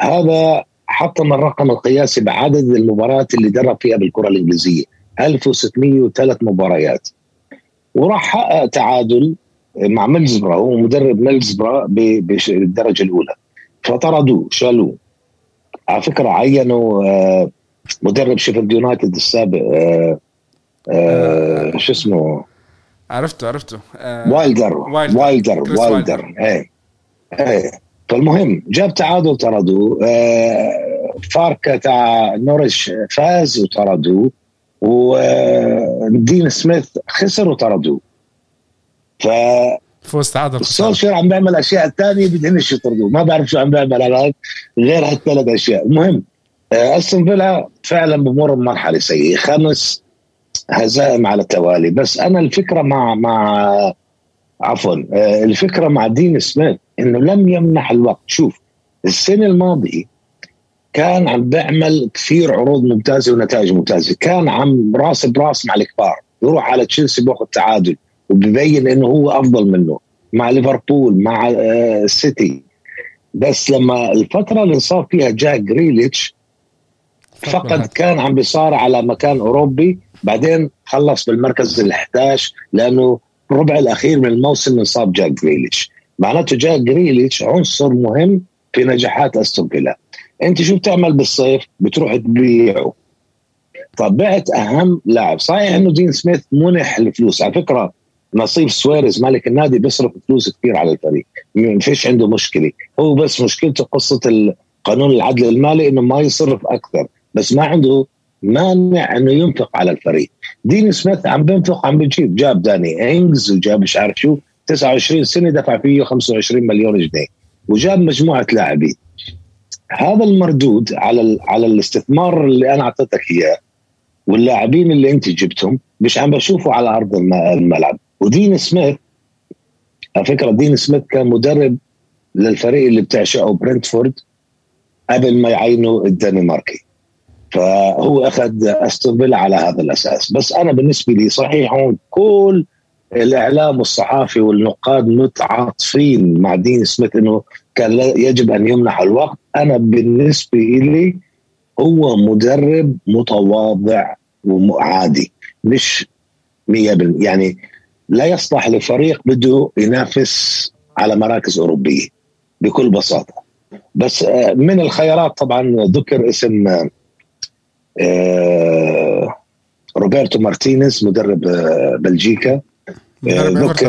هذا حطم الرقم القياسي بعدد المباريات اللي درب فيها بالكرة الإنجليزية. 1603 مباريات. وراح حقق تعادل مع ميدلزبرا هو مدرب بش- بالدرجة الأولى. فطردوه شالوه. على فكرة عينوا آه، مدرب شيفيلد يونايتد السابق آه، آه، شو اسمه؟
عرفته عرفته.
وايلدر
وايلدر.
وايلدر إيه. إيه. فالمهم جاب تعادل طردوه. فاركا تاع نورش فاز وطردوه. ودين سميث خسر وطردوه. ف
فوز تعادل.
سولشير عم بيعمل أشياء ثانية بدهنش يطردوه. ما بعرف شو عم بيعمل الان غير هالثلاث أشياء. المهم آه، أستون فيلا فعلا بمر بمرحلة سيئة. خمس هزائم على التوالي. بس أنا الفكرة مع مع عفوا آه، الفكرة مع دين سميث إنه لم يمنح الوقت. شوف السنة الماضية كان عم بيعمل كثير عروض ممتازة ونتائج ممتازة. كان عم راس براس مع الكبار. يروح على تشيلسي بياخذ تعادل. وبيبين إنه هو أفضل منه. مع ليفربول مع آه، السيتي بس لما الفترة اللي انصاب فيها جاك جريليتش فقد كان عم بيصارع على مكان أوروبي. بعدين خلص بالمركز ال 11 لأنه الربع الأخير من الموسم انصاب جاك جريليتش. معناته جاك جريليتش عنصر مهم في نجاحات أستون فيلا. انت شو بتعمل بالصيف؟ بتروح تبيعه طب بعت اهم لاعب. صحيح انه دين سميث منح الفلوس. على فكرة ناصيف ساويرس مالك النادي بيصرف فلوس كثير على الفريق. ما فيش عنده مشكلة. هو بس مشكلته قصة قانون العدل المالي إنه ما يصرف أكثر. بس ما عنده مانع إنه ينفق على الفريق. دين سميث عم بينفق عم بيجيب. جاب داني انجز وجاب مش عارف شو. 29 سنة دفع فيه 25 مليون جنيه. وجاب مجموعة لاعبين. هذا المردود على على الاستثمار اللي أنا أعطيتك إياه واللاعبين اللي أنت جبتهم مش عم بشوفه على أرض الم- الملعب. ودين سميث على فكرة دين سميث كان مدرب للفريق اللي بتعشقه برنتفورد قبل ما يعينوا الدنماركي. فهو أخذ أستون على هذا الأساس. بس أنا بالنسبة لي صحيح هون كل الإعلام والصحافي والنقاد متعاطفين مع دين سميث إنه كان يجب أن يمنح الوقت. أنا بالنسبة لي هو مدرب متواضع وعادي مش 100% يعني لا يصلح لفريق بده ينافس على مراكز أوروبية بكل بساطة. بس آه، من الخيارات طبعا ذكر اسم آه، آه، روبرتو مارتينيز مدرب بلجيكا.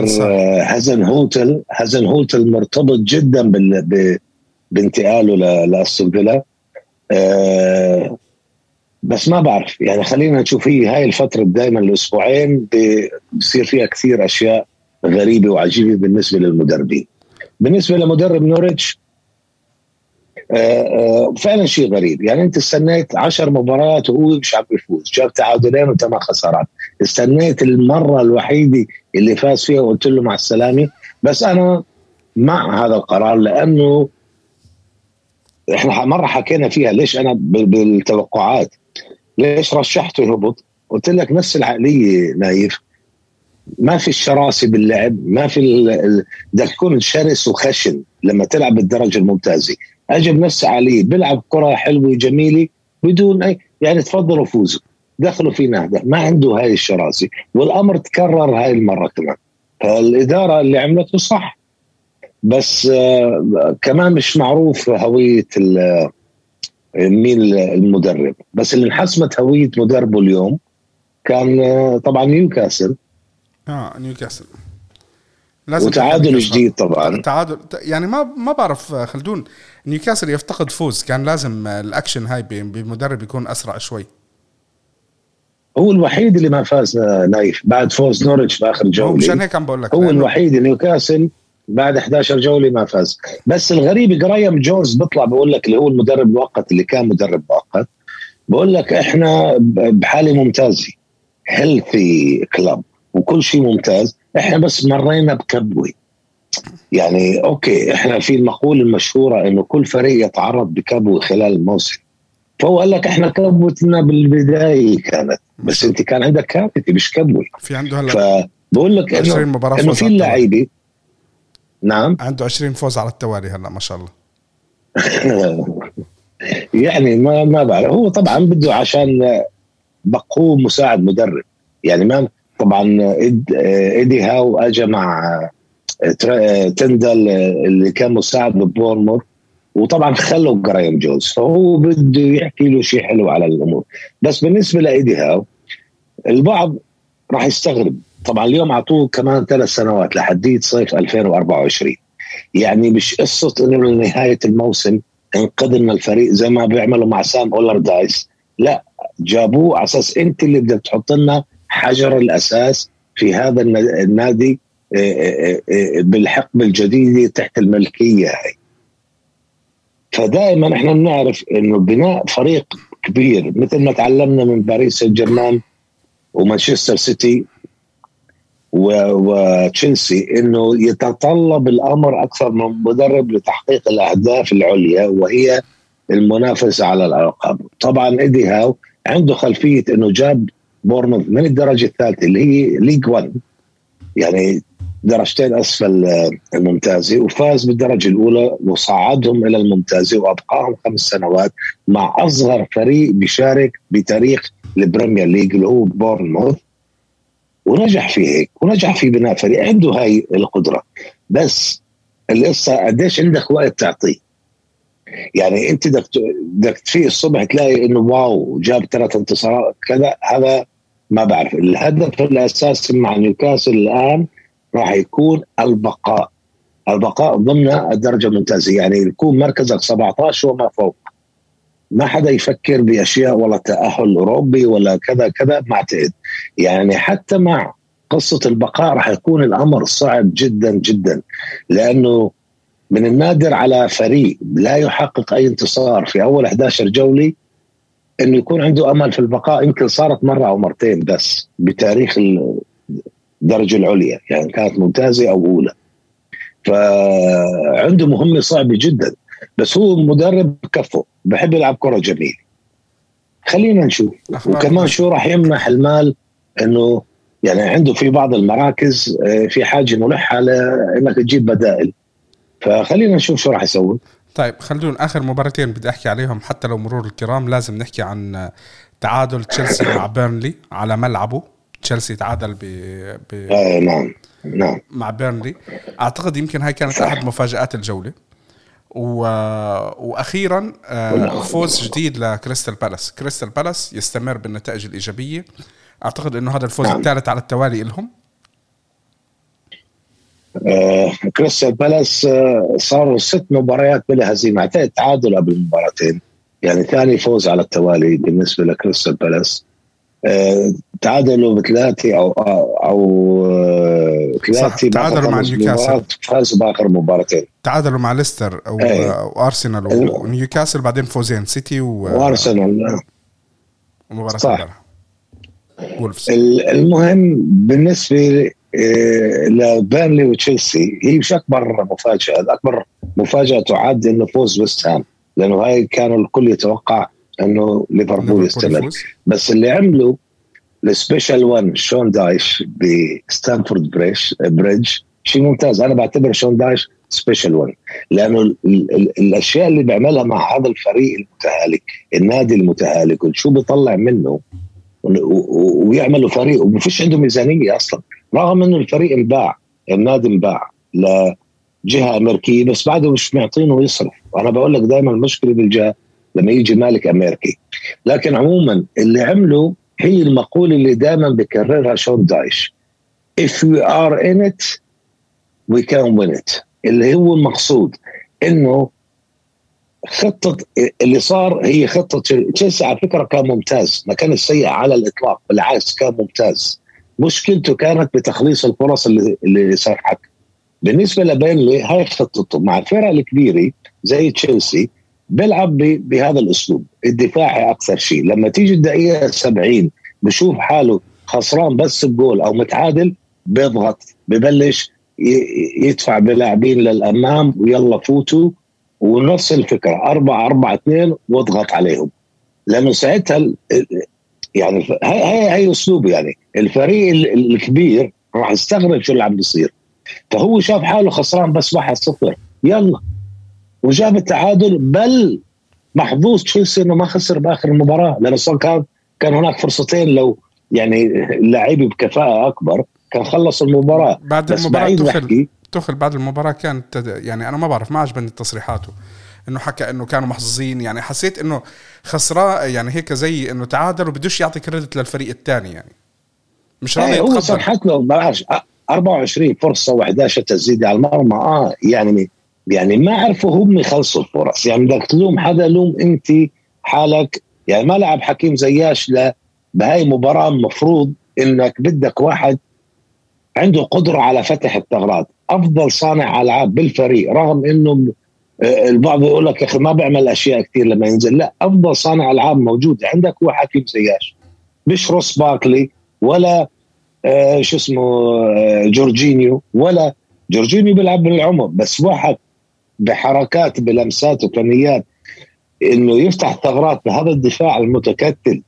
صار.
آه، هازنهوتل هازنهوتل مرتبط جدا بال- بانتقاله لأستون فيلا. آه، بس ما بعرف يعني خلينا نشوف هي هاي الفترة دائما الأسبوعين بصير فيها كثير أشياء غريبة وعجيبة بالنسبة للمدربين. بالنسبة لمدرب نوريتش آه، فعلا شيء غريب. يعني أنت استنيت عشر مباريات وهو مش عم يفوز جاب تعادلين وثمان خسارات. استنيت المرة الوحيدة اللي فاز فيها وقلت له مع السلامة. بس أنا مع هذا القرار لأنه إحنا مرة حكينا فيها ليش أنا بالتوقعات. ليش رشحته يهبط قلت لك نفس العقلية نايف. ما في الشراسه باللعب ما في بدك تكون شرس وخشن لما تلعب بالدرجة الممتازة. اجى بنفس عليه بيلعب كرة حلوة جميله بدون أي يعني تفضلوا فوزوا. دخلوا في نهضه ما عنده هاي الشراسه والأمر تكرر هاي المرة كمان. فالإدارة اللي عملته صح. بس آه كمان مش معروف هوية مين المدرب. بس اللي انحسمت هوية مدربه اليوم كان آه طبعا نيوكاسل.
آه نيوكاسل.
لازم وتعادل جديد طبعا.
تعادل. يعني ما ما بعرف خلدون نيوكاسل يفتقد فوز. كان لازم الأكشن هاي بمدرب يكون أسرع شوي.
هو الوحيد اللي ما فاز نايف بعد فوز نورويتش في آخر جولة. هو
مشان هيك عم بقول لك
هو الوحيد نيوكاسل بعد 11 جولة ما فاز. بس الغريب جرايم جونز بيطلع بقول لك اللي هو المدرب المؤقت اللي كان مدرب مؤقت. بقول لك إحنا بحالة ممتازة healthy club وكل شيء ممتاز. إحنا بس مرينا بكبوة. يعني okay إحنا في المقولة المشهورة إنه كل فريق يتعرض بكبوة خلال الموسم. فهو قال لك إحنا كبوتنا بالبدايه كانت بس أنت كان عندك كابتن مش كبوه
في عنده هلا
فبقول لك إنه إنه في اللعيبه نعم.
عنده 20 فوز على التوالي هلا ما شاء الله.
يعني ما ما بعرف. هو طبعا بده عشان بقوه مساعد مدرب. يعني ما طبعا ايدي هاو اجى مع تندل اللي كان مساعد ببورنموث وطبعا خلوا جرايم جونز فهو بده يحكي له شيء حلو على الأمور. بس بالنسبة لإيدي هاو البعض راح يستغرب. طبعا اليوم أعطوه كمان ثلاث سنوات لحديد صيف 2024 يعني مش قصة إنه لنهاية الموسم انقذ لنا الفريق زي ما بيعملوا مع سام اولر دايس لا جابوه على أساس أنت اللي بدك تحط لنا حجر الأساس في هذا النادي آه، آه، آه، بالحقبة الجديدة تحت الملكية هاي. فدائما إحنا بنعرف إنه بناء فريق كبير مثل ما تعلمنا من باريس سان جيرمان ومانشستر سيتي وتشيلسي إنه يتطلب الأمر أكثر من مدرب لتحقيق الأهداف العليا وهي المنافسة على الالقاب طبعا ايدي هاو عنده خلفية إنه جاب بورنموث من الدرجة الثالثة اللي هي League 1 يعني درجتين أسفل آه، الممتازه وفاز بالدرجة الأولى وصعدهم إلى الممتازه وأبقاهم خمس سنوات مع أصغر فريق بيشارك بتاريخ البريمير ليج اللي هو بورنموث. ونجح في هيك ونجح في بناء فريق عنده هاي القدرة. بس القصة قديش عندك وقت تعطيه؟ يعني أنت بدك بدك تفيق الصبح تلاقي إنه واو جاب ثلاث انتصارات كذا هذا ما بعرف. الهدف الأساسي مع نيوكاسل الآن راح يكون البقاء. البقاء ضمن الدرجة الممتازة. يعني يكون مركزك 17 وما فوق. ما حدا يفكر بأشياء ولا تأهل أوروبي ولا كذا كذا ما اعتقد. يعني حتى مع قصة البقاء راح يكون الأمر صعب جدا جدا. لأنه من النادر على فريق لا يحقق أي انتصار في أول 11 جولة إنه يكون عنده أمل في البقاء. يمكن صارت مرة أو مرتين بس بتاريخ الدرجه العليا يعني كانت ممتازة أو أولى. فعنده مهمة صعبة جدا بس هو مدرب كفو بحب يلعب كرة جميل خلينا نشوف. وكمان شو راح يمنح المال؟ إنه يعني عنده في بعض المراكز آه، في حاجة ملحة لانك تجيب بدائل. فخلينا نشوف شو راح يسوي.
طيب خلدون آخر مباراتين بدي أحكي عليهم حتى لو مرور الكرام لازم نحكي عن تعادل تشيلسي مع بيرنلي على ملعبه. تشيلسي تعادل ب,
ب... آه نعم نعم.
مع بيرنلي. أعتقد يمكن هاي كانت أحد مفاجآت الجولة. و... وأخيرا آه، فوز جديد لكريستال بالاس. كريستال بالاس يستمر بالنتائج الإيجابية. أعتقد إنه هذا الفوز نعم. الثالث على التوالي لهم
آه كريستال بالاس آه صاروا ست مباريات بلا هزيمه اعتقد تعادل قبل مباراتين. يعني ثاني فوز على التوالي بالنسبة لكريستال بالاس. آه، تعادلوا بثلاثة أو أو
ثلاثة تعادلوا مع نيوكاسل.
فازوا بآخر مباراتين.
تعادلوا مع ليستر وأرسنال ونيوكاسل بعدين فوزين سيتي و...
وأرسنال
مباراة صح.
المهم بالنسبة آه، لبيرنلي وتشيلسي هي مش أكبر مفاجأة أكبر مفاجأة تعد إنه فوز ويست هام لأنه هاي كانوا الكل يتوقع انه ليفربول يستمر. بس اللي عملوا ال special 1 شون دايش بستامفورد بريش بريدج شيء ممتاز. أنا بعتبر شون دايش special 1 لأنه ال ال الأشياء اللي بيعملها مع هذا الفريق المتهالك النادي المتهالك وشو بيطلع منه ويعملوا فريق وما فيش عنده ميزانية أصلا. رغم إنه الفريق انباع النادي انباع لجهة أمريكية بس بعده مش معطينه يصرف. وأنا بقول لك دائما المشكلة بالجهة لما يجي مالك أمريكي. لكن عموما اللي عمله هي المقولة اللي دائما بكررها شون دايش. If we are in it we can win it. اللي هو المقصود إنه خطة اللي صار هي خطة تشيلسي على فكرة كان ممتاز. ما كان سيء على الإطلاق بالعكس كان ممتاز. مشكلته كانت بتخليص الفرص اللي اللي سرحت بالنسبة لبينلي هاي خطته مع الفرق الكبيرة زي تشيلسي بيلعب بهذا الأسلوب. الدفاعي أكثر شيء. لما تيجي الدقيقة 70 بشوف حاله خسران بس بجول أو متعادل بيضغط ببلش يدفع بلاعبين للأمام ويلا فوتوا. ونفس الفكرة 4 4 2 واضغط عليهم. لأنه ساعتها يعني هاي هاي هي اسلوبه يعني. الفريق الكبير راح يستغرب شو اللي عم بيصير. فهو شاف حاله خسران بس 1-0 يلا. وجاب التعادل بل محظوظ تشيلسي إنه ما خسر بآخر المباراة لأنه كان كان هناك فرصتين لو يعني لعيبه بكفاءة أكبر كان خلص المباراة.
بعد المباراة تخل تخل بعد المباراة كانت يعني أنا ما بعرف ما عجبني تصريحاته. إنه حكى إنه كانوا محظوظين يعني حسيت إنه خسراء يعني هيك زي إنه تعادل وبدوش يعطي كريدت للفريق الثاني يعني.
مش راضي هو صرحت له بلاش 24 فرصة و11 تسديد على المرمى. آه يعني يعني ما عرفوا هم يخلصوا الفرص. يعني بدك تلوم حدا لوم أنت حالك. يعني ما لعب حكيم زياش ل بهاي المباراه المفروض إنك بدك واحد عنده قدرة على فتح الثغرات. أفضل صانع ألعاب بالفريق رغم إنه آه، البعض يقول لك يا أخي ما بيعمل أشياء كثير لما ينزل. لا أفضل صانع ألعاب موجود. عندك هو حكيم زياش. مش روس باكلي ولا آه شو اسمه آه جورجينيو ولا. جورجينيو بيلعب بالعمر بس واحد بحركات بلمسات وفنيات إنه يفتح ثغرات بهذا الدفاع المتكتل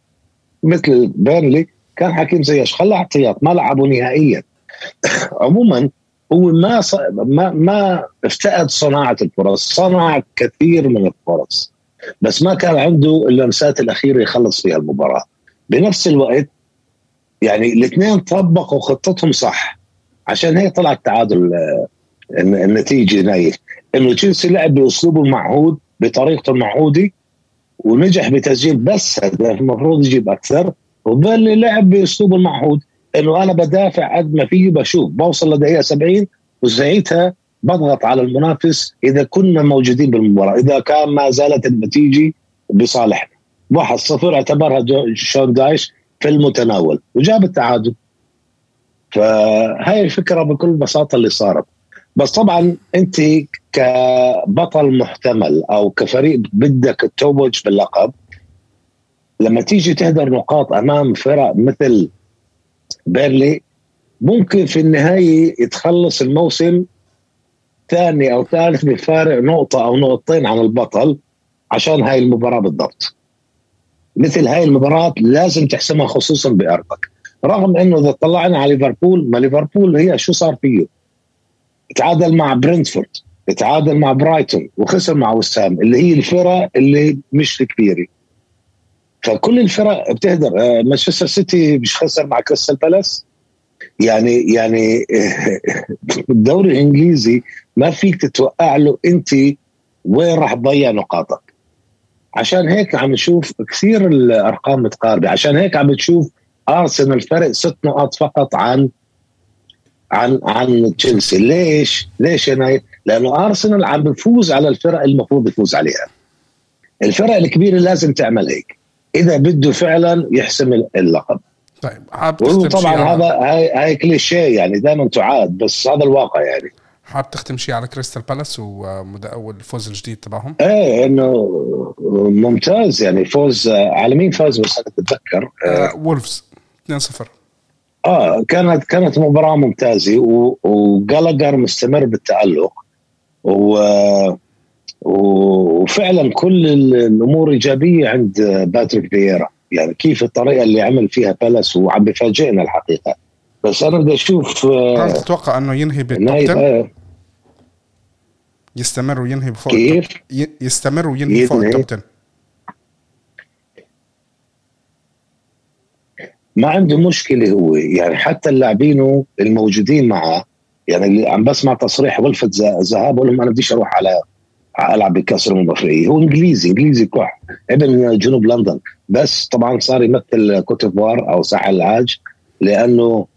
مثل بيرلي كان حكيم زياش خلى احتياط ما لعبوا نهائيا. عموما هو ما ص... ما ما افتقد صناعة الفرص صنع كثير من الفرص بس ما كان عنده اللمسات الأخيرة يخلص فيها المباراة. بنفس الوقت يعني الاثنين طبقوا خطتهم صح عشان هيك طلع التعادل آه، النتيجة نايف إنه تشيلسي لعب بأسلوبه المعهود بطريقته المعهودة ونجح بتسجيل بس هدف المفروض يجيب أكثر وبالي لعب بأسلوبه المعهود. إنه أنا بدافع قد ما فيه بشوف بوصل لدقيقة 70 وساعتها بضغط على المنافس إذا كنا موجودين بالمباراة إذا كان ما زالت النتيجة بصالحنا. 1-0 اعتبرها شون دايش في المتناول وجاب التعادل. فهاي الفكرة بكل بساطة اللي صارت. بس طبعا أنت كبطل محتمل أو كفريق بدك تتوج باللقب لما تيجي تهدر نقاط أمام فرق مثل بيرنلي ممكن في النهاية يتخلص الموسم ثاني أو ثالث بفارق نقطة أو نقطتين عن البطل عشان هاي المباراة بالضبط. مثل هاي المباراة لازم تحسمها خصوصا بأرضك. رغم إنه إذا طلعنا على ليفربول ما ليفربول هي شو صار فيه؟ تعادل مع برنتفورد. تعادل مع برايتون وخسر مع وسام اللي هي الفرق اللي مش كبيره فكل الفرق بتهدر. آه، مانشستر سيتي مش خسر مع كريستال بالاس. يعني يعني الدوري الإنجليزي ما فيك تتوقع له أنت وين راح تضيع نقاطك. عشان هيك عم نشوف كثير الأرقام متقاربة. عشان هيك عم تشوف أرسنال فرق ست نقاط فقط عن عن عن تشيلسي. ليش؟ ليش أنا لأنه ارسنال عم بفوز على الفرق المفروض يفوز عليها. الفرق الكبيرة لازم تعمل هيك. إذا بده فعلا يحسم اللقب.
طيب
طبعا هذا هاي هاي كليشيه يعني دائما تعاد بس هذا الواقع يعني.
حاب تختم شيء على كريستال بالاس والفوز الجديد تبعهم؟
إيه إنه ممتاز يعني فوز على مين فاز؟ بس أنا أتذكر.
آه وولفز 2-0
آه كانت كانت مباراة ممتازة وجالاجر مستمر بالتألق. و وفعلا كل الأمور إيجابية عند باتريك فييرا. يعني كيف الطريقة اللي عمل فيها بالاس وعم بفاجئنا الحقيقة. بس أنا بدي أشوف
هل تتوقع أنه ينهي بال top يستمر وينهي بفوق
كيف؟
يستمر وينهي فوق ال top 10
ما عنده مشكلة هو. يعني حتى اللاعبين الموجودين معه يعني اللي عم بسمع تصريح غلفه ذهاب بقول لهم أنا بديش أروح على ألعب بكاس الأمم الأفريقية. هو إنجليزي إنجليزي قح. ابن جنوب لندن. بس طبعا صار يمثل كوتيفوار أو ساحل العاج لأنه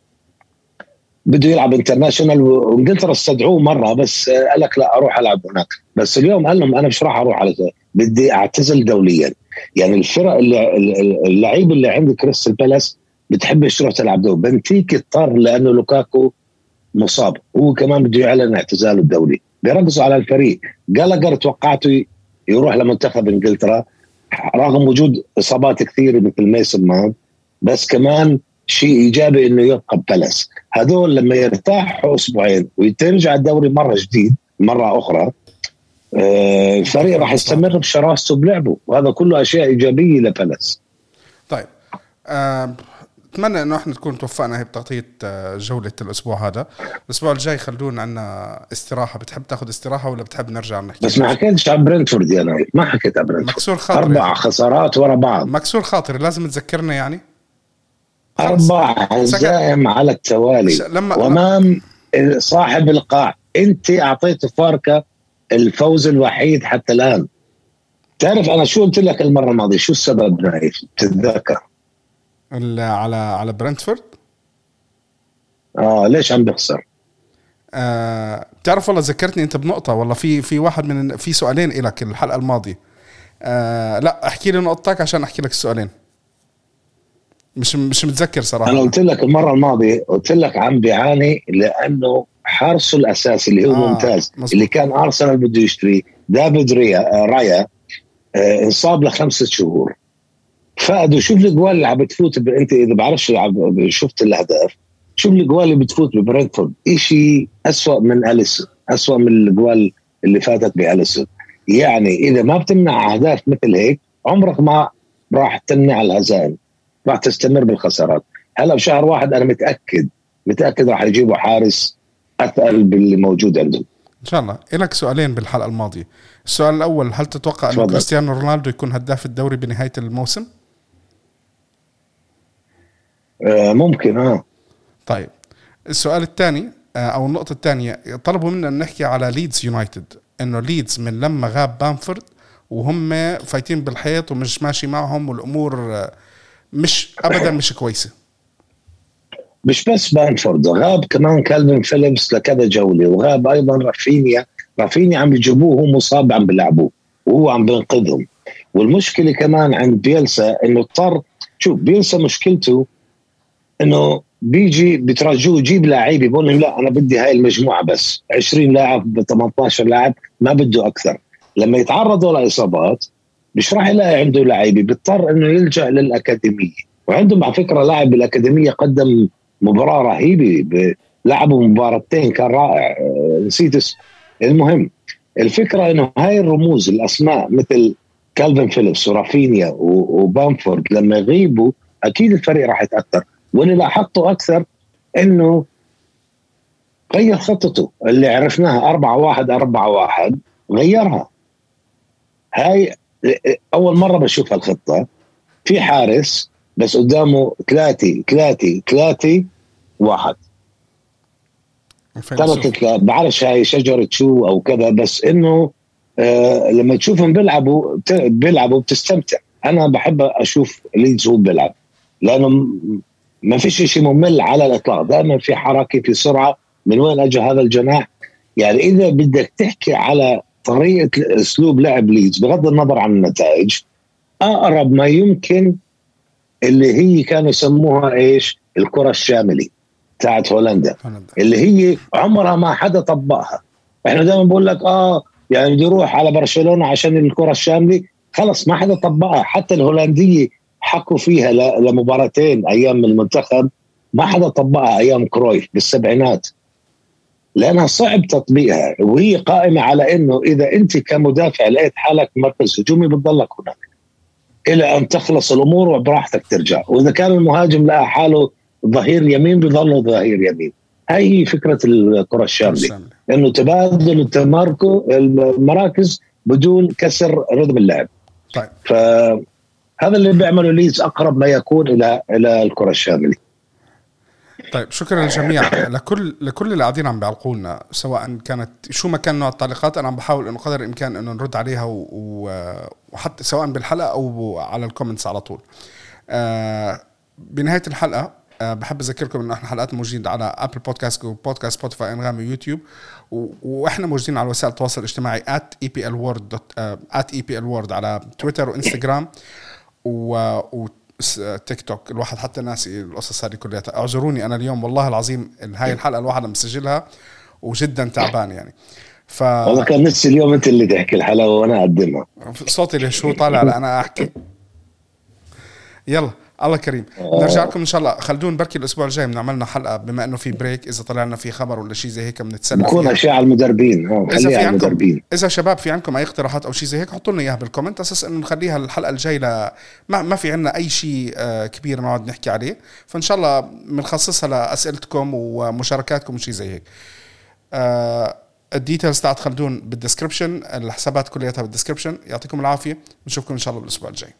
بده يلعب international وإنجلترا استدعوه مرة بس قال لك لا أروح ألعب هناك. بس اليوم قال لهم أنا مش راح أروح على بدي أعتزل دوليا. يعني الفرق اللي اللعيب اللي عند كريستال بالاس بتحبش تروح تلعب دوري بنتيكي اضطر لأنه لوكاكو مصاب. هو كمان بده يعلن اعتزاله الدولي. بيركزوا على الفريق. جالاجر توقعته يروح لمنتخب إنجلترا. رغم وجود إصابات كثيرة مثل ميسن ماونت بس كمان شيء إيجابي إنه يبقى ببالاس هذول لما يرتاحوا أسبوعين وترجع الدوري مرة جديد مرة أخرى آه، الفريق راح يستمر بشراسته بلعبه. وهذا كله أشياء إيجابية لبالاس.
طيب أه أتمنى إنه إحنا نكون توفقنا هي بتغطية آه، جولة الأسبوع هذا. الأسبوع الجاي خلونا عنا استراحة. بتحب تاخذ استراحة ولا بتحب نرجع نحكي؟
بس ما حكيتش عن برنتفورد يا نايف. ما حكيت عن برنتفورد.
مكسور خاطري.
أربع خسارات ورا بعض.
مكسور خاطري. لازم تذكرنا يعني.
أربع هزائم على التوالي. لما وامام صاحب القاع. أنت اعطيته فاركه الفوز الوحيد حتى الآن. تعرف أنا شو قلت لك المرة الماضية؟ شو السبب نايف؟ تتذكر؟
على على برنتفورد؟
آه ليش عم بخسر
آه بتعرف والله ذكرتني أنت بنقطة والله في في واحد من في سؤالين إلك الحلقة الماضية. آه لا احكي لي نقطتك عشان أحكي لك السؤالين. مش مش متذكر صراحة.
أنا قلت لك المرة الماضية قلت لك عم بيعاني لأنه حارسه الأساسي اللي هو آه ممتاز مصبوط. اللي كان ارسنال بده يشتريه دافيد ريا رايا آه انصاب لخمسة شهور. فادوا شوف الاجوال اللي عم بتفوت أنت إذا بعرفش شفت الأهداف شوف الاجوال اللي بتفوت ببرنتفورد شيء اسوء من أليسون اسوء من الاجوال اللي فاتت بأليسون. يعني إذا ما بتمنع أهداف مثل هيك عمرك ما راح تمنع الهزائم راح تستمر بالخسارات. هلأ بشهر واحد أنا متأكد متأكد راح يجيبوا حارس أثق باللي موجود عندهم.
إن شاء الله. لك سؤالين بالحلقة الماضية. السؤال الأول هل تتوقع ان كريستيانو رونالدو يكون هداف الدوري بنهاية الموسم؟
ممكن آه.
طيب السؤال الثاني آه، أو النقطة الثانية طلبوا منا نحكي على ليدز يونايتد إنه ليدز من لما غاب بامفورد وهم فايتين بالحيط ومش ماشي معهم والأمور آه، مش ابدا مش كويسة.
مش بس بامفورد غاب كمان كالفين فيليبس لكذا جولة وغاب أيضا رافينيا. رافينيا عم يجيبوه هو مصاب عم بيلعبوه وهو عم بينقذهم. والمشكلة كمان عند بيلسا إنه اضطر شوف بيلسا مشكلته إنه بيجي بترجوه يجيب لعيبه بقول لهم لا أنا بدي هاي المجموعة بس. 20 لاعب ب 18 لاعب ما بده أكثر. لما يتعرضوا لإصابات مش راح يلاقي عنده لعيبة بيضطر إنه يلجأ للأكاديمية. وعندهم على فكرة لاعب بالاكاديميه قدم مباراة رهيبة لعبوا مباراتين كان رائع آه، نسيت المهم الفكرة إنه هاي الرموز الأسماء مثل كالفن فيليبس ورافينيا وبامفورد لما يغيبوا أكيد الفريق راح يتأثر. واللي لاحظته أكثر إنه غير خطته. اللي عرفناها 4 1 4 1 غيرها. هاي أول مرة بشوف هالخطة. في حارس بس قدامه ثلاثة ثلاثة ثلاثة واحد. ثلاثة بعرفش هاي شجرة شو أو كذا بس إنه آه لما تشوفهم بيلعبوا بيلعبوا بتستمتع. أنا بحب أشوف ليدز هو بيلعب لأنه ما فيش شيء ممل على الإطلاق. دائما في حركه في سرعة. من وين أجى هذا الجناح يعني إذا بدك تحكي على طريقة أسلوب لعب ليدز بغض النظر عن النتائج أقرب ما يمكن اللي هي كانوا يسموها إيش؟ الكرة الشاملي بتاعت هولندا. اللي هي عمرها ما حدا طبقها. إحنا دائما بقول لك آه يعني بدي يروح على برشلونة عشان الكرة الشاملة. خلص ما حدا طبقها. حتى الهولندية حكوا فيها لمباراتين أيام المنتخب. ما حدا طبقها أيام كرويف بالسبعينات. لأنها صعب تطبيقها. وهي قائمة على إنه إذا أنت كمدافع لقيت حالك مركز هجومي بتضلك هناك. إلى أن تخلص الأمور وبراحتك ترجع. وإذا كان المهاجم لقى حاله ظهير يمين بظل ظهير يمين. هاي هي فكرة الكرة الشاملة. إنه تبادل المراكز بدون كسر رتم اللعب طيب. فهذا اللي بيعمله ليز أقرب ما يكون إلى إلى الكره الشامله
طيب شكرا للجميع. لكل لكل اللي قاعدين عم بيعلقوا لنا سواء كانت شو ما كان نوع التعليقات أنا عم بحاول إنه قدر الإمكان إنه نرد عليها وحتى سواء بالحلقة أو على ال comments على طول. آه بنهاية الحلقة آه بحب أذكركم إنه إحنا حلقات موجودين على Apple Podcasts و Podcasts Spotify Anghami ويوتيوب وإحنا موجودين على وسائل التواصل الاجتماعي @epl @epl على تويتر وإنستغرام. و تيك توك الواحد حتى ناسي القصص هذه كلها. اعذروني أنا اليوم والله العظيم هاي الحلقة الواحد مسجلها وجدا تعبان يعني.
ف والله كان نفسي اليوم أنت اللي تحكي الحلقة وأنا أقدمها.
صوتي ليش هو طالع؟ أنا أحكي. يلا. الله كريم. نرجع لكم إن شاء الله. خلدون بركي الأسبوع الجاي بنعمل لنا حلقة بما إنه في break إذا طلع لنا في خبر ولا شيء زي هيك بنتسلى
بكون أشياء على المدربين.
آه إذا في عندكم. إذا شباب في عندكم أي اقتراحات أو شيء زي هيك حطوا لنا إياها بال comment. أساس إنه نخليها الحلقة الجاي ل... ما, ما في عندنا أي شيء آه، كبير نقعد نحكي عليه. فإن شاء الله بنخصصها لأسئلتكم ومشاركاتكم وشيء زي هيك. آه ال details تاعت خلدون بال description الحسابات كلياتها بال description يعطيكم العافية. نشوفكم إن شاء الله بالاسبوع الجاي.